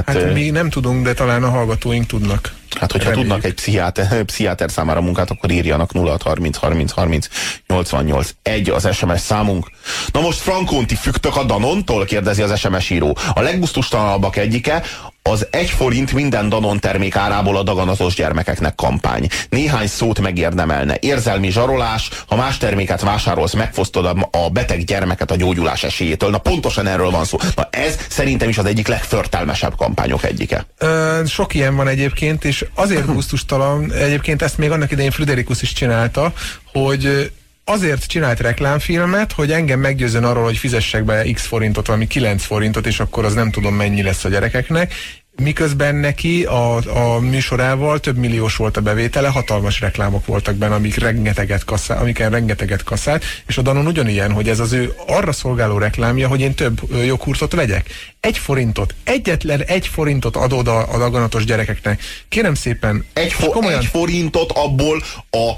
Hát, hát mi nem tudunk, de talán a hallgatóink tudnak. Hát, hogyha Reméljük. tudnak egy pszichiáter, pszichiáter számára munkát, akkor írjanak 0630 30 30 88 egy az SMS számunk. Na most Frankonti fügtök a Danontól? kérdezi az SMS író. A legbusztustalanabbak egyike az egy forint minden Danon termék árából a daganatos gyermekeknek kampány. Néhány szót megérdemelne. Érzelmi zsarolás, ha más terméket vásárolsz, megfosztod a beteg gyermeket a gyógyulás esélyétől. Na pontosan erről van szó. Na ez szerintem is az egyik legförtelmesebb kampányok egyike. Ö, sok ilyen van egyébként, és azért gusztustalan, egyébként ezt még annak idején Friderikus is csinálta, hogy azért csinált reklámfilmet, hogy engem meggyőzön arról, hogy fizessek be x forintot, valami 9 forintot, és akkor az nem tudom mennyi lesz a gyerekeknek, miközben neki a, a műsorával több milliós volt a bevétele, hatalmas reklámok voltak benne, amik rengeteget kasszál, amiken rengeteget kasszált, és a Danon ugyanilyen, hogy ez az ő arra szolgáló reklámja, hogy én több joghurtot vegyek. Egy forintot, egyetlen egy forintot adod a, a daganatos gyerekeknek. Kérem szépen. Egy, fo komolyan, egy forintot abból a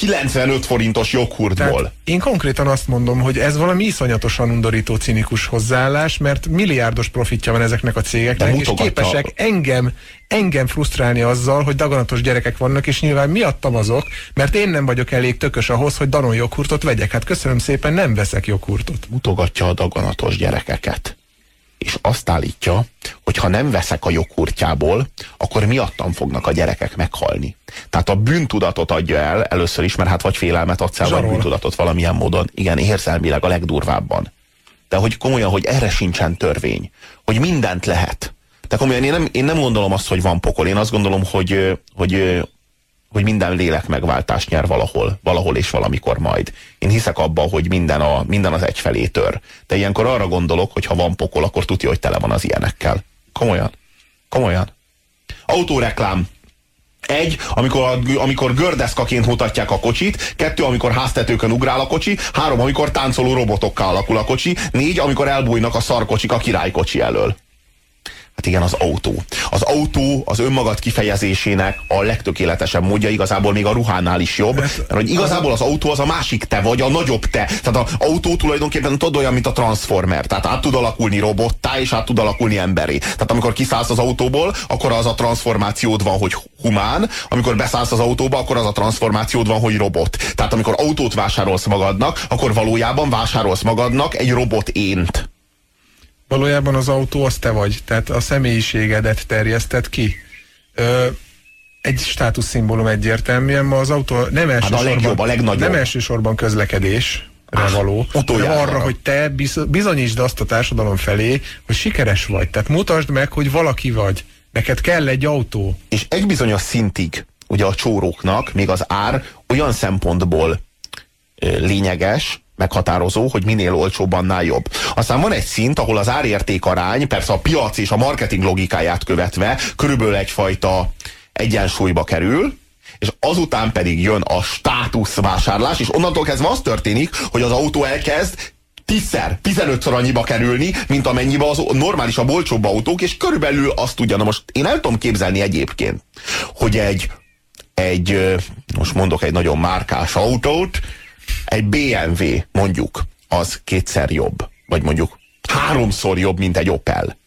95 forintos joghurtból. Tehát én konkrétan azt mondom, hogy ez valami iszonyatosan undorító, cinikus hozzáállás, mert milliárdos profitja van ezeknek a cégeknek, és képesek engem, engem frusztrálni azzal, hogy daganatos gyerekek vannak, és nyilván miattam azok, mert én nem vagyok elég tökös ahhoz, hogy danon joghurtot vegyek. Hát köszönöm szépen, nem veszek joghurtot. Mutogatja a daganatos gyerekeket és azt állítja, hogy ha nem veszek a joghurtjából, akkor miattam fognak a gyerekek meghalni. Tehát a bűntudatot adja el először is, mert hát vagy félelmet adsz el, vagy bűntudatot valamilyen módon. Igen, érzelmileg a legdurvábban. De hogy komolyan, hogy erre sincsen törvény. Hogy mindent lehet. De komolyan én nem, én nem gondolom azt, hogy van pokol. Én azt gondolom, hogy, hogy hogy minden lélek megváltást nyer valahol, valahol és valamikor majd. Én hiszek abba, hogy minden, a, minden az egyfelé tör. De ilyenkor arra gondolok, hogy ha van pokol, akkor tudja, hogy tele van az ilyenekkel. Komolyan. Komolyan. Autóreklám. Egy, amikor, amikor gördeszkaként mutatják a kocsit, kettő, amikor háztetőkön ugrál a kocsi, három, amikor táncoló robotokkal alakul a kocsi, négy, amikor elbújnak a szarkocsik a királykocsi elől. Hát igen, az autó. Az autó az önmagad kifejezésének a legtökéletesebb módja, igazából még a ruhánál is jobb. Hát, mert hogy igazából az autó az a másik te vagy, a nagyobb te. Tehát az autó tulajdonképpen tudod olyan, mint a Transformer. Tehát át tud alakulni robottá, és át tud alakulni emberé. Tehát amikor kiszállsz az autóból, akkor az a transformációd van, hogy humán, amikor beszállsz az autóba, akkor az a transformációd van, hogy robot. Tehát amikor autót vásárolsz magadnak, akkor valójában vásárolsz magadnak egy robot ént. Valójában az autó az te vagy, tehát a személyiségedet terjeszted ki. Ö, egy státuszszimbólum egyértelműen, ma az autó nem elsősorban, hát a a legnagyobb. nem elsősorban közlekedés, ah, való, hanem arra, hogy te bizonyítsd azt a társadalom felé, hogy sikeres vagy. Tehát mutasd meg, hogy valaki vagy. Neked kell egy autó. És egy bizonyos szintig, ugye a csóróknak még az ár olyan szempontból lényeges, meghatározó, hogy minél olcsóbb, annál jobb. Aztán van egy szint, ahol az árérték arány, persze a piac és a marketing logikáját követve körülbelül egyfajta egyensúlyba kerül, és azután pedig jön a státuszvásárlás, és onnantól kezdve az történik, hogy az autó elkezd tízszer, 15-szor annyiba kerülni, mint amennyibe az a bolcsóbb autók, és körülbelül azt tudja, na most én el tudom képzelni egyébként, hogy egy, egy, most mondok egy nagyon márkás autót, egy BMW mondjuk az kétszer jobb, vagy mondjuk háromszor jobb, mint egy Opel.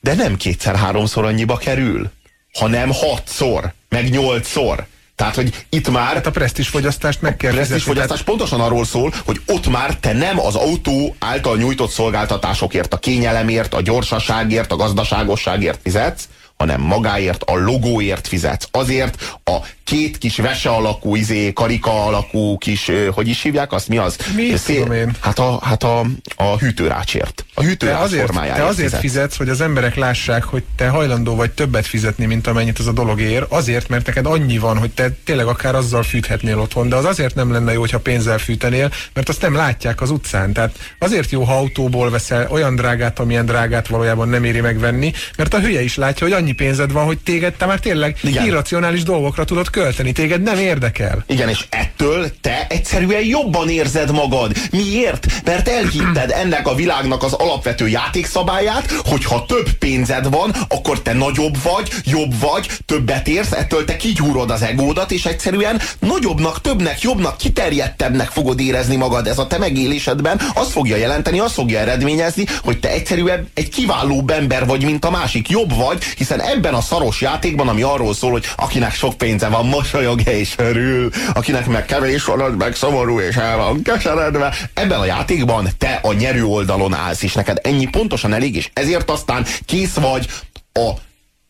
De nem kétszer-háromszor annyiba kerül, hanem hatszor, meg nyolcszor. Tehát, hogy itt már... Hát a presztis fogyasztást meg kell A fogyasztás tehát... pontosan arról szól, hogy ott már te nem az autó által nyújtott szolgáltatásokért, a kényelemért, a gyorsaságért, a gazdaságosságért fizetsz, hanem magáért, a logóért fizetsz. Azért a két kis vese alakú, izé, karika alakú kis, hogy is hívják azt, mi az? Mi Szél, én? Hát a, hát a, a hűtőrácsért. A hűtőrács te azért, formájáért Te azért fizetsz. fizetsz, hogy az emberek lássák, hogy te hajlandó vagy többet fizetni, mint amennyit az a dolog ér. Azért, mert neked annyi van, hogy te tényleg akár azzal fűthetnél otthon, de az azért nem lenne jó, hogyha pénzzel fűtenél, mert azt nem látják az utcán. Tehát azért jó, ha autóból veszel olyan drágát, amilyen drágát valójában nem éri megvenni, mert a hülye is látja, hogy annyi pénzed van, hogy téged te már tényleg Igen. irracionális dolgokra tudod költeni, téged nem érdekel. Igen, és ettől te egyszerűen jobban érzed magad. Miért? Mert elhitted ennek a világnak az alapvető játékszabályát, hogy ha több pénzed van, akkor te nagyobb vagy, jobb vagy, többet érsz, ettől te kigyúrod az egódat, és egyszerűen nagyobbnak, többnek, jobbnak, kiterjedtebbnek fogod érezni magad. Ez a te megélésedben azt fogja jelenteni, azt fogja eredményezni, hogy te egyszerűen egy kiválóbb ember vagy, mint a másik. Jobb vagy, hiszen ebben a szaros játékban, ami arról szól, hogy akinek sok pénze van, mosolyog és örül, akinek meg kevés az meg szomorú és el van keseredve. Ebben a játékban te a nyerő oldalon állsz, és neked ennyi pontosan elég, és ezért aztán kész vagy a,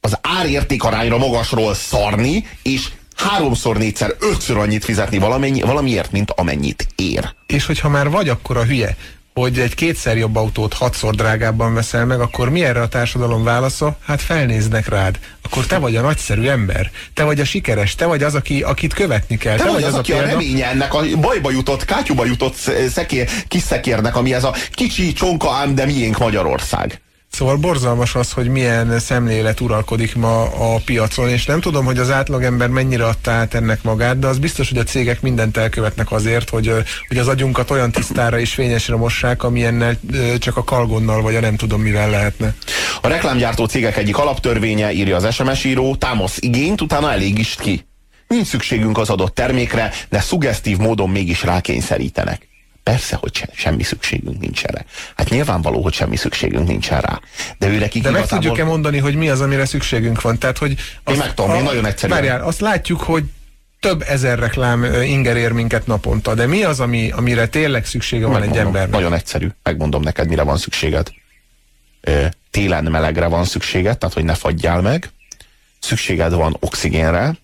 az árérték arányra magasról szarni, és háromszor, négyszer, ötször annyit fizetni valamennyi, valamiért, mint amennyit ér. És hogyha már vagy akkor a hülye, hogy egy kétszer jobb autót hatszor drágábban veszel meg, akkor mi erre a társadalom válasza? Hát felnéznek rád. Akkor te vagy a nagyszerű ember. Te vagy a sikeres. Te vagy az, aki, akit követni kell. Te, te vagy az, az, aki a, a reménye ennek a bajba jutott, kátyúba jutott szekér, kis szekérnek, ami ez a kicsi csonka ám, de miénk Magyarország. Szóval borzalmas az, hogy milyen szemlélet uralkodik ma a piacon, és nem tudom, hogy az átlagember mennyire adta át ennek magát, de az biztos, hogy a cégek mindent elkövetnek azért, hogy, hogy az agyunkat olyan tisztára és fényesre mossák, amilyennel csak a kalgonnal, vagy a nem tudom mivel lehetne. A reklámgyártó cégek egyik alaptörvénye, írja az SMS író, támasz igényt, utána elég is ki. Nincs szükségünk az adott termékre, de szuggesztív módon mégis rákényszerítenek. Persze, hogy se, semmi szükségünk nincs erre. Hát nyilvánvaló, hogy semmi szükségünk nincs rá. De ő nekik De meg tudjuk-e mondani, hogy mi az, amire szükségünk van? Tehát, hogy azt, én meg tudom, én nagyon egyszerűen. Várjál, azt látjuk, hogy több ezer reklám inger ér minket naponta, de mi az, ami, amire tényleg szüksége van egy embernek? Nagyon egyszerű. Megmondom neked, mire van szükséged. Télen melegre van szükséged, tehát hogy ne fagyjál meg. Szükséged van oxigénre,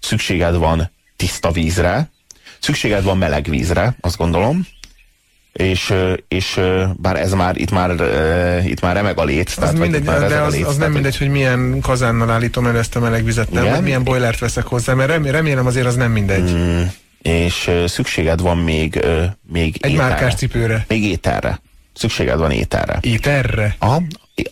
szükséged van tiszta vízre, Szükséged van meleg vízre, azt gondolom, és, és bár ez már, itt már, itt már remeg a lét. Az mindegy, már de az, az nem mindegy, hogy milyen kazánnal állítom el ezt a meleg vizet, nem? Vagy milyen boilert veszek hozzá, mert remélem azért az nem mindegy. Mm, és szükséged van még, még Egy ételre. márkás cipőre. Még ételre. Szükséged van ételre. Ételre? Aha,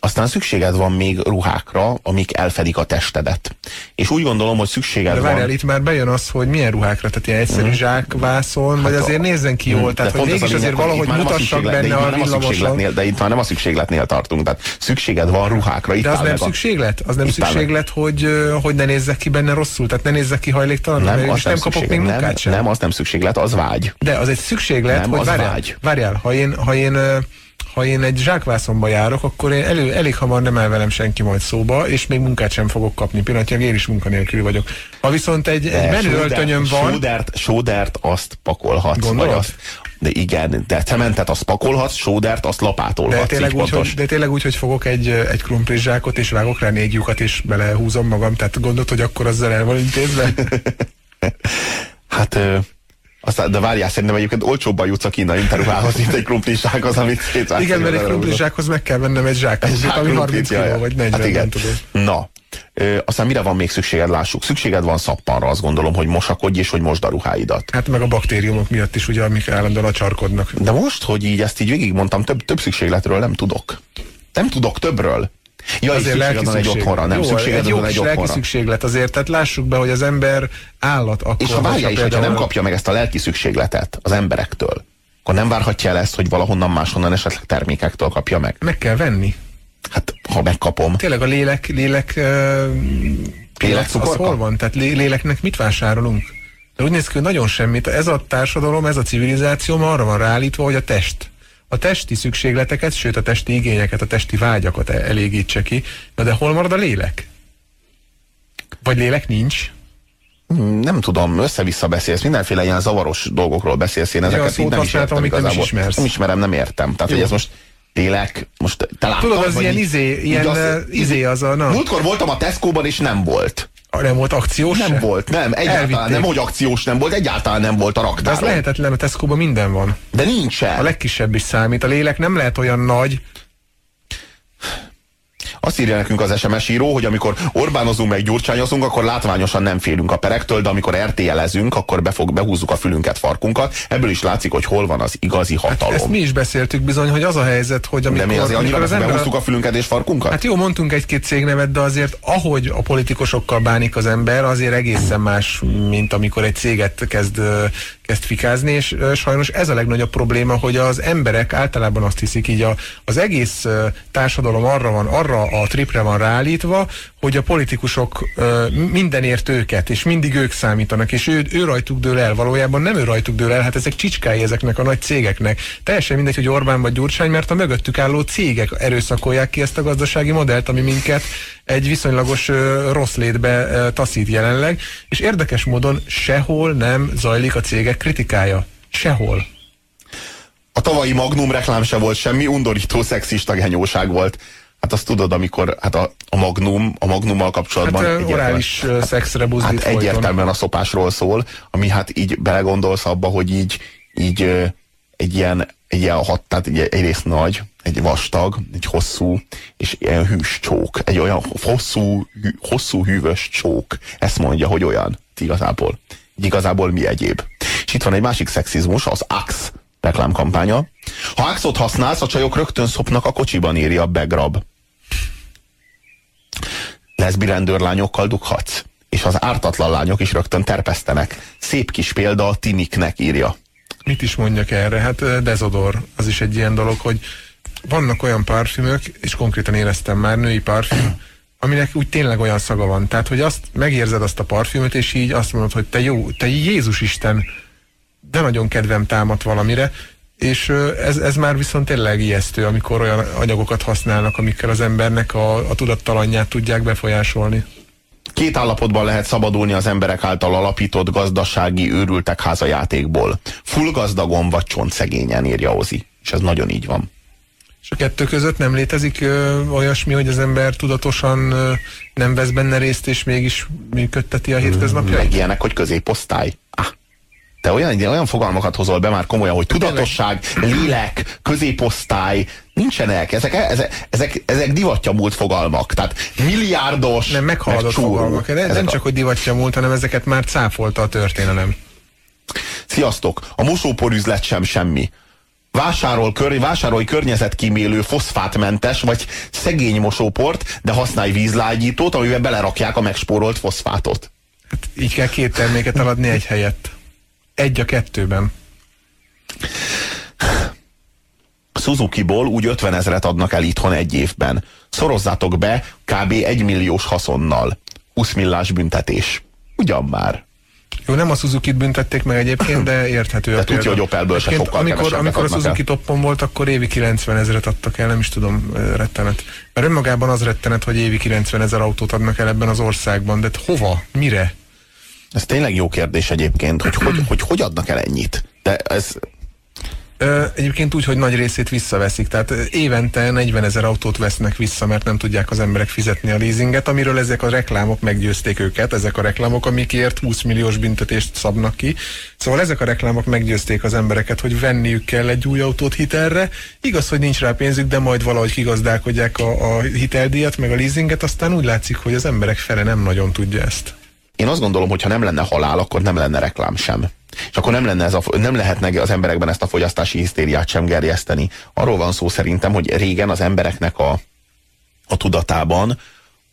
aztán szükséged van még ruhákra, amik elfedik a testedet. És úgy gondolom, hogy szükséged de várjál, van... itt már bejön az, hogy milyen ruhákra, tehát ilyen egyszerű mm. zsákvászon, hát vagy azért a... nézzen ki jól, tehát hogy mégis az azért valahogy mutassak benne a, a villamoson. De itt már nem a szükségletnél tartunk, tehát szükséged van ruhákra. Itt de az nem szükséglet? Az nem szükséglet, hogy, hogy ne nézzek ki benne rosszul, tehát ne nézzek ki hajléktalan, nem, az nem, kapok még munkát sem. Nem, az nem szükséglet, az vágy. De az egy szükséglet, hogy várjál, ha én, ha én ha én egy zsákvászonba járok, akkor én elő, elég hamar nem el velem senki majd szóba, és még munkát sem fogok kapni. Pillanatnyilag én is munkanélkül vagyok. Ha viszont egy, egy menő öltönyöm van... Sódert, sódert azt pakolhatsz. Gondolod? Vagy azt, de igen, de cementet azt pakolhatsz, sódert azt lapátolhatsz. De tényleg, úgy, hogy, de tényleg úgy, hogy fogok egy, egy krumplis zsákot, és vágok rá négy lyukat, és belehúzom magam. Tehát gondolod, hogy akkor azzal el van intézve? hát aztán, de várjál, szerintem egyébként olcsóbban jutsz a kínai interruhához, mint egy krumplizsákhoz, amit 200 Igen, mert egy krumplizsákhoz meg kell vennem egy zsák, egy ami 30 kiló, vagy 40, hát igen. nem tudom. Na, Ö, aztán mire van még szükséged, lássuk. Szükséged van szappanra, azt gondolom, hogy mosakodj és hogy mosd a ruháidat. Hát meg a baktériumok miatt is, ugye, amik állandóan a csarkodnak. De most, hogy így ezt így végigmondtam, több, több szükségletről nem tudok. Nem tudok többről. Ja, azért lelki van egy otthonra, nem Jó, szükséged egy, jó egy otthonra. lelki szükséglet azért, tehát lássuk be, hogy az ember állat akkor. És ha várja is, hogyha nem kapja meg ezt a lelki szükségletet az emberektől, akkor nem várhatja el ezt, hogy valahonnan máshonnan esetleg termékektől kapja meg. Meg kell venni. Hát, ha megkapom. Tényleg a lélek, lélek, uh, lélek az hol van? Tehát léleknek mit vásárolunk? De úgy néz ki, hogy nagyon semmit. Ez a társadalom, ez a civilizáció arra van ráállítva, hogy a test a testi szükségleteket, sőt a testi igényeket, a testi vágyakat elégítse ki. Na de hol marad a lélek? Vagy lélek nincs? Hmm, nem tudom, össze-vissza beszélsz, mindenféle ilyen zavaros dolgokról beszélsz, én ezeket ja, így nem is értem amit Nem, is ismersz. nem ismerem, nem értem. Tehát, Jó. hogy ez most lélek, most te láttad, Tudod, az ilyen izé, ilyen az, izé az a... Na. Múltkor voltam a Tesco-ban, és nem volt. Nem volt akciós? Nem volt, nem. Egyáltalán Elvitték. nem, hogy akciós nem volt, egyáltalán nem volt a raktáron. De az lehetetlen, a tesco minden van. De nincsen. A legkisebb is számít. A lélek nem lehet olyan nagy. Azt írja nekünk az SMS író, hogy amikor Orbánozunk meg gyurcsányozunk, akkor látványosan nem félünk a perektől, de amikor RTL-ezünk, akkor befog, behúzzuk a fülünket, farkunkat. Ebből is látszik, hogy hol van az igazi hatalom. Hát ezt mi is beszéltük bizony, hogy az a helyzet, hogy amikor... De mi azért annyira az ember... behúztuk a fülünket és farkunkat? Hát jó, mondtunk egy-két cégnevet, de azért ahogy a politikusokkal bánik az ember, azért egészen más, mint amikor egy céget kezd, kezd fikázni, és sajnos ez a legnagyobb probléma, hogy az emberek általában azt hiszik, így a, az egész társadalom arra van, arra a tripre van ráállítva, hogy a politikusok mindenért őket, és mindig ők számítanak, és ő, ő rajtuk dől el, valójában nem ő rajtuk dől el, hát ezek csicskái ezeknek a nagy cégeknek. Teljesen mindegy, hogy Orbán vagy Gyurcsány, mert a mögöttük álló cégek erőszakolják ki ezt a gazdasági modellt, ami minket egy viszonylagos rossz létbe taszít jelenleg, és érdekes módon sehol nem zajlik a cégek kritikája. Sehol. A tavalyi Magnum reklám se volt semmi, undorító szexista genyóság volt. Hát azt tudod, amikor hát a, a Magnum, a Magnummal kapcsolatban... Hát orális hát, szexre buzdít Hát egyértelműen a szopásról szól, ami hát így belegondolsz abba, hogy így, így egy ilyen, egy ilyen hat, tehát egy, egyrészt nagy, egy vastag, egy hosszú, és ilyen hűs csók. Egy olyan hosszú, hű, hosszú hűvös csók. Ezt mondja, hogy olyan. Igazából. Igazából mi egyéb. És itt van egy másik szexizmus, az Axe reklámkampánya. Ha Axot használsz, a csajok rögtön szopnak a kocsiban, írja a Begrab. Leszbi rendőrlányokkal dughatsz. És az ártatlan lányok is rögtön terpesztenek. Szép kis példa a tiniknek írja. Mit is mondjak erre? Hát dezodor, az is egy ilyen dolog, hogy vannak olyan parfümök, és konkrétan éreztem már női parfüm, aminek úgy tényleg olyan szaga van. Tehát, hogy azt megérzed azt a parfümöt, és így azt mondod, hogy te jó, te Jézus Isten, de nagyon kedvem támadt valamire, és ez, ez már viszont tényleg ijesztő, amikor olyan anyagokat használnak, amikkel az embernek a, a tudattalanját tudják befolyásolni. Két állapotban lehet szabadulni az emberek által alapított gazdasági őrültek házajátékból. Full gazdagon vagy szegényen, írja Ozi. És ez nagyon így van. És a kettő között nem létezik ö, olyasmi, hogy az ember tudatosan ö, nem vesz benne részt, és mégis működteti a hétköznapjait? Meg ilyenek, hogy középosztály. Ah, te olyan, olyan fogalmakat hozol be már komolyan, hogy tudatosság, lélek, középosztály, nincsenek. Ezek, ezek, ezek, ezek divatja múlt fogalmak. Tehát milliárdos, Nem meghaladott fogalmak. De nem csak, hogy divatja múlt, hanem ezeket már cáfolta a történelem. Sziasztok! A mosóporüzlet sem semmi. Vásárol, kör, vásárolj környezetkímélő foszfátmentes vagy szegény mosóport, de használj vízlágyítót, amiben belerakják a megspórolt foszfátot. Hát így kell két terméket eladni egy helyett. Egy a kettőben. Suzuki-ból úgy 50 ezeret adnak el itthon egy évben. Szorozzátok be kb. 1 milliós haszonnal. 20 millás büntetés. Ugyan már. Jó, nem a Suzuki-t büntették meg egyébként, de érthető de a tudja, hogy Opelből se sokkal amikor, amikor a Suzuki el. toppon volt, akkor évi 90 ezeret adtak el, nem is tudom, rettenet. Mert önmagában az rettenet, hogy évi 90 ezer autót adnak el ebben az országban, de hova? Mire? Ez tényleg jó kérdés egyébként, hogy hogy, hogy, hogy adnak el ennyit. De ez, Egyébként úgy, hogy nagy részét visszaveszik, tehát évente 40 ezer autót vesznek vissza, mert nem tudják az emberek fizetni a leasinget, amiről ezek a reklámok meggyőzték őket, ezek a reklámok, amikért 20 milliós büntetést szabnak ki. Szóval ezek a reklámok meggyőzték az embereket, hogy venniük kell egy új autót hitelre. Igaz, hogy nincs rá pénzük, de majd valahogy kigazdálkodják a, a hiteldíjat, meg a leasinget, aztán úgy látszik, hogy az emberek fele nem nagyon tudja ezt. Én azt gondolom, hogy ha nem lenne halál, akkor nem lenne reklám sem. És akkor nem, lenne ez a, nem lehetne az emberekben ezt a fogyasztási hisztériát sem gerjeszteni. Arról van szó szerintem, hogy régen az embereknek a, a tudatában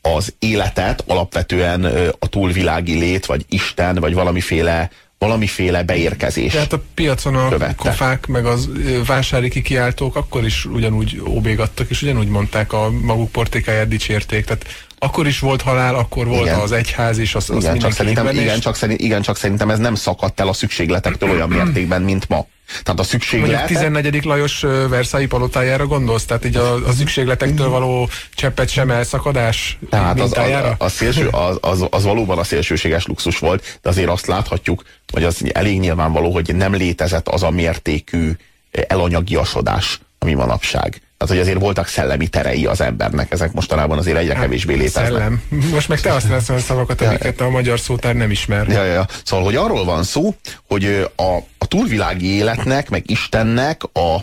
az életet alapvetően a túlvilági lét, vagy Isten, vagy valamiféle valamiféle beérkezés. Tehát a piacon a követte. kofák, meg az vásári kikiáltók akkor is ugyanúgy óbégattak, és ugyanúgy mondták a maguk portékáját dicsérték. Tehát akkor is volt halál, akkor volt igen. az egyház, az, az igen, csak szerintem, igen, csak szerint, igen, csak szerintem ez nem szakadt el a szükségletektől olyan mértékben, mint ma. Tehát a szükséglet... Mondjuk 14. Lajos Versailles palotájára gondolsz? Tehát így a, a szükségletektől való cseppet sem elszakadás Tehát az, a, a szélső, az, az, az valóban a szélsőséges luxus volt, de azért azt láthatjuk, hogy az elég nyilvánvaló, hogy nem létezett az a mértékű elanyagiasodás, ami manapság. Tehát, hogy azért voltak szellemi terei az embernek, ezek mostanában azért egyre kevésbé léteznek. Szellem. Most meg te használsz olyan szavakat, amiket a magyar szótár nem ismer. Ja, ja, ja. Szóval, hogy arról van szó, hogy a, a túlvilági életnek, meg Istennek a,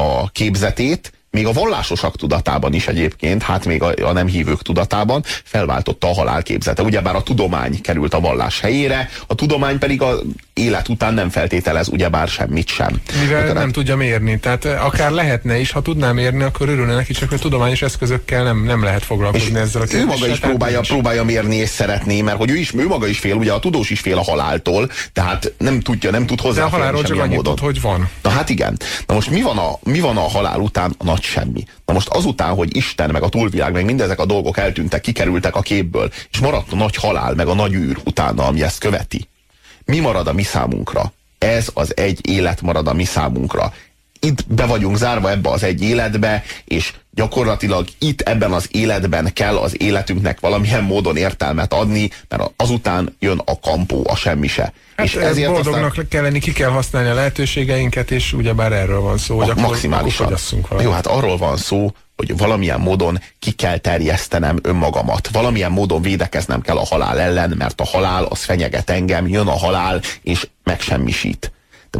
a képzetét még a vallásosak tudatában is egyébként, hát még a, a nem hívők tudatában felváltotta a halál képzete. Ugyebár a tudomány került a vallás helyére, a tudomány pedig a élet után nem feltételez ugyebár semmit sem. Mivel Akkor nem tudja mérni, tehát akár lehetne is, ha tudná mérni, akkor örülne neki, csak a tudományos eszközökkel nem, nem lehet foglalkozni ezzel a kérdéssel. Ő maga is próbálja, próbálja mérni és szeretné, mert hogy ő is, ő maga is fél, ugye a tudós is fél a haláltól, tehát nem tudja, nem tud hozzá. De a halálról csak annyit tud, hogy van. Na hát igen. Na most mi van, a, mi van a halál után? A nagy semmi. Na most azután, hogy Isten, meg a túlvilág, meg mindezek a dolgok eltűntek, kikerültek a képből, és maradt a nagy halál, meg a nagy űr utána, ami ezt követi. Mi marad a mi számunkra? Ez az egy élet marad a mi számunkra. Itt be vagyunk zárva ebbe az egy életbe, és gyakorlatilag itt ebben az életben kell az életünknek valamilyen módon értelmet adni, mert azután jön a kampó, a semmi se. Hát és ezért boldognak aztán... kell lenni, ki kell használni a lehetőségeinket, és ugyebár erről van szó, hogy a, maximálisan. Akkor Jó, hát arról van szó, hogy valamilyen módon ki kell terjesztenem önmagamat. Valamilyen módon védekeznem kell a halál ellen, mert a halál az fenyeget engem, jön a halál, és megsemmisít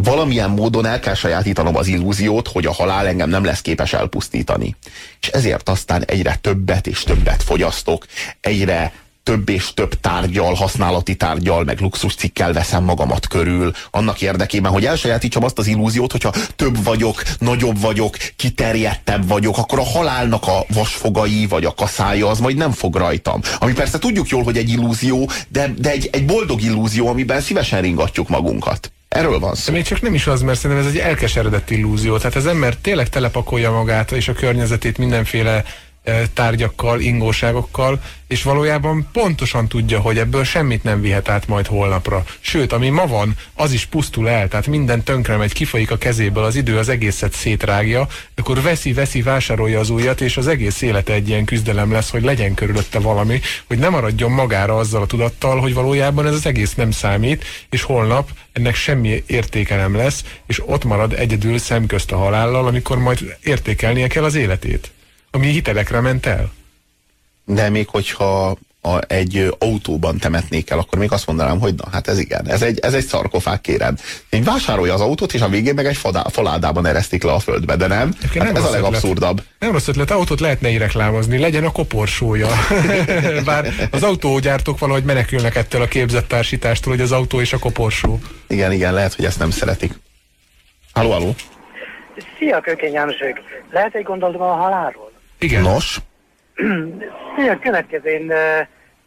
valamilyen módon el kell sajátítanom az illúziót, hogy a halál engem nem lesz képes elpusztítani. És ezért aztán egyre többet és többet fogyasztok, egyre több és több tárgyal, használati tárgyal, meg luxuscikkel veszem magamat körül, annak érdekében, hogy elsajátítsam azt az illúziót, hogyha több vagyok, nagyobb vagyok, kiterjedtebb vagyok, akkor a halálnak a vasfogai vagy a kaszája az majd nem fog rajtam. Ami persze tudjuk jól, hogy egy illúzió, de, de egy, egy boldog illúzió, amiben szívesen ringatjuk magunkat. Erről van szó. De még csak nem is az, mert szerintem ez egy elkeseredett illúzió. Tehát az ember tényleg telepakolja magát és a környezetét mindenféle tárgyakkal, ingóságokkal, és valójában pontosan tudja, hogy ebből semmit nem vihet át majd holnapra. Sőt, ami ma van, az is pusztul el, tehát minden tönkre megy, kifolyik a kezéből, az idő az egészet szétrágja, akkor veszi, veszi, vásárolja az újat, és az egész élete egy ilyen küzdelem lesz, hogy legyen körülötte valami, hogy ne maradjon magára azzal a tudattal, hogy valójában ez az egész nem számít, és holnap ennek semmi értéke nem lesz, és ott marad egyedül szemközt a halállal, amikor majd értékelnie kell az életét ami hitelekre ment el. De még hogyha a, egy autóban temetnék el, akkor még azt mondanám, hogy na, hát ez igen, ez egy, ez egy szarkofág, kérem. Így vásárolja az autót, és a végén meg egy fadá, faládában eresztik le a földbe, de nem? Hát nem ez a legabszurdabb. Ötlet. Nem rossz ötlet, autót lehetne így reklámozni, legyen a koporsója. Bár az autógyártók valahogy menekülnek ettől a képzett társítástól, hogy az autó és a koporsó. Igen, igen, lehet, hogy ezt nem szeretik. Halló, halló. Szia, Kökény Jánosok. Lehet egy gondolatom a halálról? Igen. Nos? A következő, én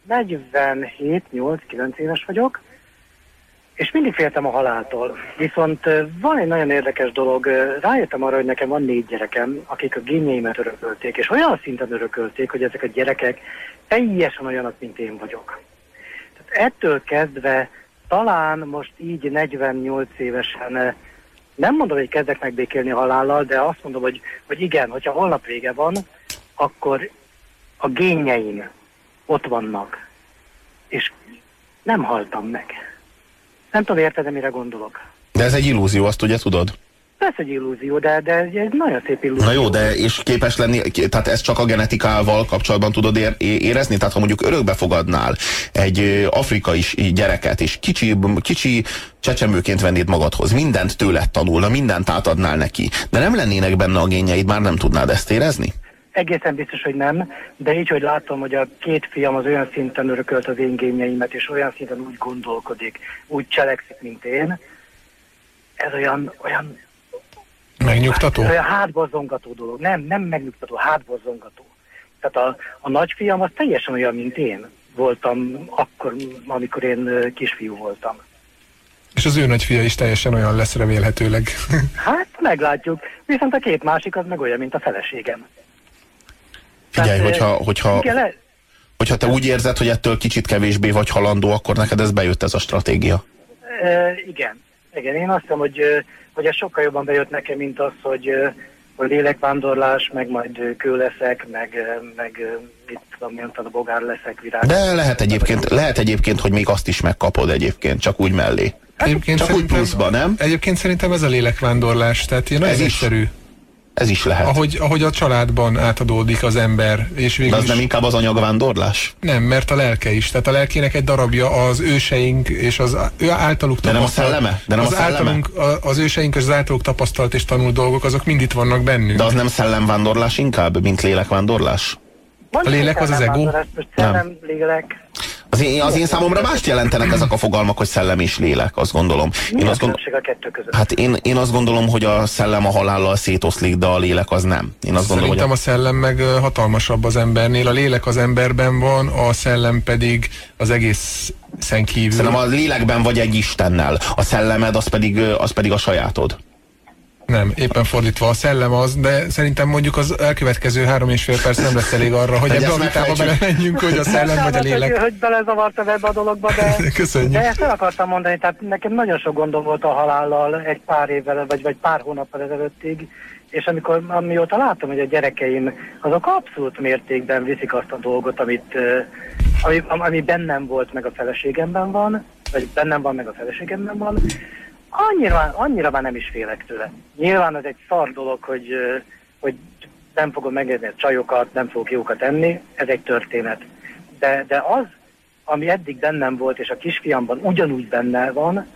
47-8-9 éves vagyok, és mindig féltem a haláltól. Viszont van egy nagyon érdekes dolog, rájöttem arra, hogy nekem van négy gyerekem, akik a génjeimet örökölték, és olyan szinten örökölték, hogy ezek a gyerekek teljesen olyanok, mint én vagyok. Tehát ettől kezdve talán most így 48 évesen nem mondom, hogy kezdek megbékélni a halállal, de azt mondom, hogy, hogy igen, hogyha holnap vége van, akkor a génjeim ott vannak, és nem haltam meg. Nem tudom, érted, mire gondolok. De ez egy illúzió, azt ugye tudod? Persze egy illúzió, de, de egy nagyon szép illúzió. Na jó, de és képes lenni, tehát ezt csak a genetikával kapcsolatban tudod ér, érezni? Tehát ha mondjuk örökbe fogadnál egy afrikai gyereket, és kicsi, kicsi csecsemőként vennéd magadhoz, mindent tőled tanulna, mindent átadnál neki, de nem lennének benne a génjeid, már nem tudnád ezt érezni? Egészen biztos, hogy nem, de így, hogy látom, hogy a két fiam az olyan szinten örökölt az én génjeimet, és olyan szinten úgy gondolkodik, úgy cselekszik, mint én, ez olyan, olyan Megnyugtató? Hát, olyan hátborzongató dolog. Nem, nem megnyugtató, hátborzongató. Tehát a, a nagyfiam az teljesen olyan, mint én voltam akkor, amikor én kisfiú voltam. És az ő nagyfia is teljesen olyan lesz remélhetőleg. hát meglátjuk. Viszont a két másik az meg olyan, mint a feleségem. Figyelj, Tehát, hogyha, hogyha, igen, hogyha te úgy érzed, hogy ettől kicsit kevésbé vagy halandó, akkor neked ez bejött ez a stratégia? Igen. Igen, én azt hiszem, hogy, hogy ez sokkal jobban bejött nekem, mint az, hogy, hogy lélekvándorlás, meg majd kő leszek, meg, meg mit tudom, mint a bogár leszek, virág. De lehet egyébként, lehet egyébként, hogy még azt is megkapod egyébként, csak úgy mellé. Egyébként csak úgy pluszba, nem? Egyébként szerintem ez a lélekvándorlás, tehát ilyen ez egyszerű. Ez is lehet. Ahogy, ahogy a családban átadódik az ember, és De végül az is, nem inkább az anyagvándorlás? nem, mert a lelke is. Tehát a lelkének egy darabja az őseink és az ő általuk De nem a szelleme? De nem a az, szelleme? általunk, a- az őseink és az általuk tapasztalt és tanult dolgok, azok mind itt vannak bennünk. De az nem szellemvándorlás inkább, mint lélekvándorlás? Van A lélek az az ego? szellem, lélek. Az én, az én számomra mást jelentenek ezek a fogalmak, hogy szellem és lélek, azt gondolom. Mi Én a azt, gond, különbség a kettő között? hát én, én azt gondolom, hogy a szellem a halállal szétoszlik, de a lélek az nem. Én azt gondolom, Szerintem hogy a szellem meg hatalmasabb az embernél, a lélek az emberben van, a szellem pedig az egészen kívül. Szerintem a lélekben vagy egy Istennel, a szellemed az pedig, az pedig a sajátod. Nem, éppen fordítva a szellem az, de szerintem mondjuk az elkövetkező három és fél perc nem lesz elég arra, hogy ebbe a vitába belemenjünk, hogy a szellem vagy a lélek. Hogy, hogy belezavartam ebbe a dologba, de, Köszönjük. de ezt el akartam mondani, tehát nekem nagyon sok gondom volt a halállal egy pár évvel, vagy, vagy pár hónappal ezelőttig, és amikor, amióta látom, hogy a gyerekeim azok abszolút mértékben viszik azt a dolgot, amit, ami, ami bennem volt, meg a feleségemben van, vagy bennem van, meg a feleségemben van, annyira, annyira már nem is félek tőle. Nyilván ez egy szar dolog, hogy, hogy nem fogom megérni a csajokat, nem fogok jókat enni, ez egy történet. De, de az, ami eddig bennem volt, és a kisfiamban ugyanúgy benne van,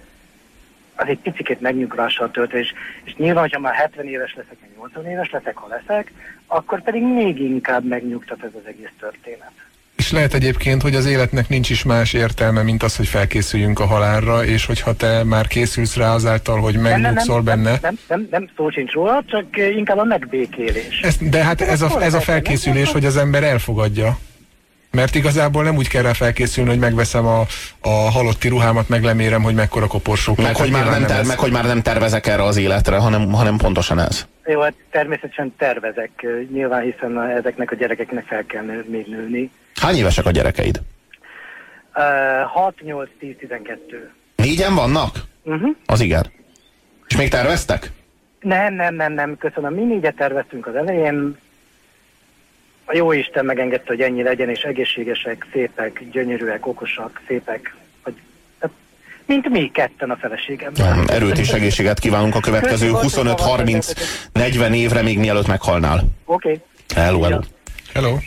az egy picit megnyugvással tölt, és, és nyilván, hogyha már 70 éves leszek, vagy 80 éves leszek, ha leszek, akkor pedig még inkább megnyugtat ez az egész történet. És lehet egyébként, hogy az életnek nincs is más értelme, mint az, hogy felkészüljünk a halálra, és hogyha te már készülsz rá azáltal, hogy megnyugszol benne. Nem, nem, nem, nem szó sincs róla, csak inkább a megbékélés. Ezt, de hát ez a, ez a felkészülés, hogy az ember elfogadja. Mert igazából nem úgy kell rá felkészülni, hogy megveszem a, a halotti ruhámat, meg lemérem, hogy mekkora koporsók. Meg hogy, már nem ter, meg, hogy már nem tervezek erre az életre, hanem, hanem pontosan ez. Jó, hát természetesen tervezek, nyilván hiszen a- ezeknek a gyerekeknek fel kell még nőni. Hány évesek a gyerekeid? Uh, 6, 8, 10, 12. Négyen vannak? Uh-huh. Az igen. És még terveztek? Nem, nem, nem, nem, köszönöm. Mi négyet terveztünk az elején. A jó Isten megengedte, hogy ennyi legyen, és egészségesek, szépek, gyönyörűek, okosak, szépek. Mint mi ketten a feleségemmel. Erőt és egészséget kívánunk a következő 25-30-40 évre, még mielőtt meghalnál. Oké. Okay. Hello, hello. Hello.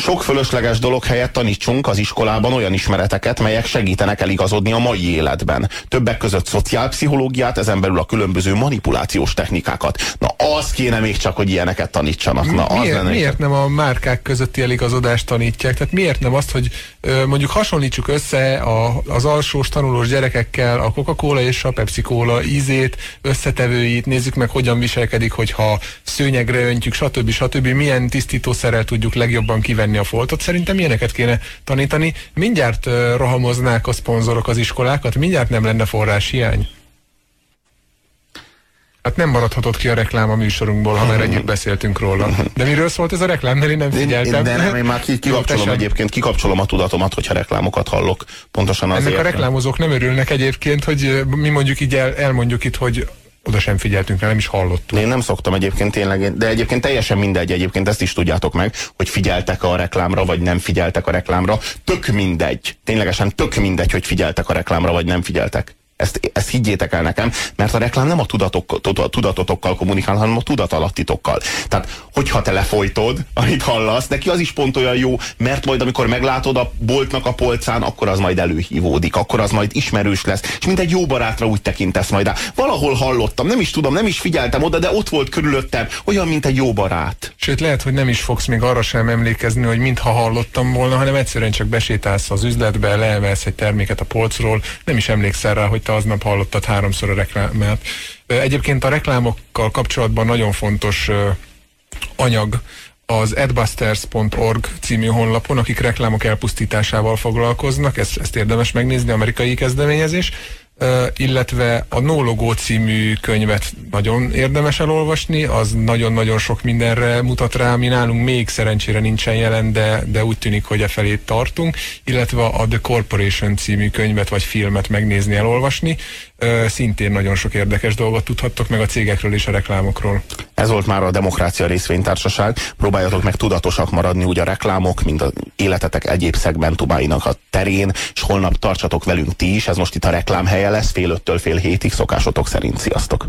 Sok fölösleges dolog helyett tanítsunk az iskolában olyan ismereteket, melyek segítenek eligazodni a mai életben. Többek között szociálpszichológiát, ezen belül a különböző manipulációs technikákat. Na, az kéne még csak, hogy ilyeneket tanítsanak. Na, az miért, lenne miért nem a márkák közötti eligazodást tanítják? Tehát miért nem azt, hogy ö, mondjuk hasonlítsuk össze a, az alsós tanulós gyerekekkel a Coca-Cola és a Pepsi-Cola ízét, összetevőit, nézzük meg, hogyan viselkedik, hogyha szőnyegre öntjük, stb. stb. Milyen tisztítószerrel tudjuk legjobban kivenni a foltot. Szerintem ilyeneket kéne tanítani. Mindjárt rohamoznák a szponzorok az iskolákat, mindjárt nem lenne forrás hiány. Hát nem maradhatott ki a reklám a műsorunkból, ha már együtt beszéltünk róla. De miről szólt ez a reklám? Mert én nem figyeltem. de nem, én már kikapcsolom egyébként, kikapcsolom a tudatomat, hogyha reklámokat hallok. Pontosan azért. Ennek a reklámozók nem örülnek egyébként, hogy mi mondjuk így el, elmondjuk itt, hogy oda sem figyeltünk, nem is hallottuk. Én nem szoktam egyébként tényleg, de egyébként teljesen mindegy, egyébként ezt is tudjátok meg, hogy figyeltek a reklámra, vagy nem figyeltek a reklámra. Tök mindegy, ténylegesen tök mindegy, hogy figyeltek a reklámra, vagy nem figyeltek. Ezt, ezt higgyétek el nekem, mert a reklám nem a, tudatok, tuda- tudatotokkal kommunikál, hanem a tudatalatitokkal. Tehát, hogyha te lefolytod, amit hallasz, neki az is pont olyan jó, mert majd amikor meglátod a boltnak a polcán, akkor az majd előhívódik, akkor az majd ismerős lesz, és mint egy jó barátra úgy tekintesz majd rá. Valahol hallottam, nem is tudom, nem is figyeltem oda, de ott volt körülöttem, olyan, mint egy jó barát. Sőt, lehet, hogy nem is fogsz még arra sem emlékezni, hogy mintha hallottam volna, hanem egyszerűen csak besétálsz az üzletbe, leemelsz egy terméket a polcról, nem is emlékszel rá, hogy te aznap hallottad háromszor a reklámát. Egyébként a reklámokkal kapcsolatban nagyon fontos anyag az adbusters.org című honlapon, akik reklámok elpusztításával foglalkoznak, ezt, ezt érdemes megnézni, amerikai kezdeményezés, illetve a No Logo című könyvet nagyon érdemes elolvasni, az nagyon-nagyon sok mindenre mutat rá, ami nálunk még szerencsére nincsen jelen, de, de úgy tűnik, hogy e felé tartunk, illetve a The Corporation című könyvet vagy filmet megnézni, elolvasni. Szintén nagyon sok érdekes dolgot tudhattok meg a cégekről és a reklámokról. Ez volt már a Demokrácia Részvénytársaság. Próbáljatok meg tudatosak maradni úgy a reklámok, mint az életetek egyéb szegmentumáinak a terén, és holnap tartsatok velünk ti is. Ez most itt a reklám helye lesz, fél öttől fél hétig, szokásotok szerint. Sziasztok!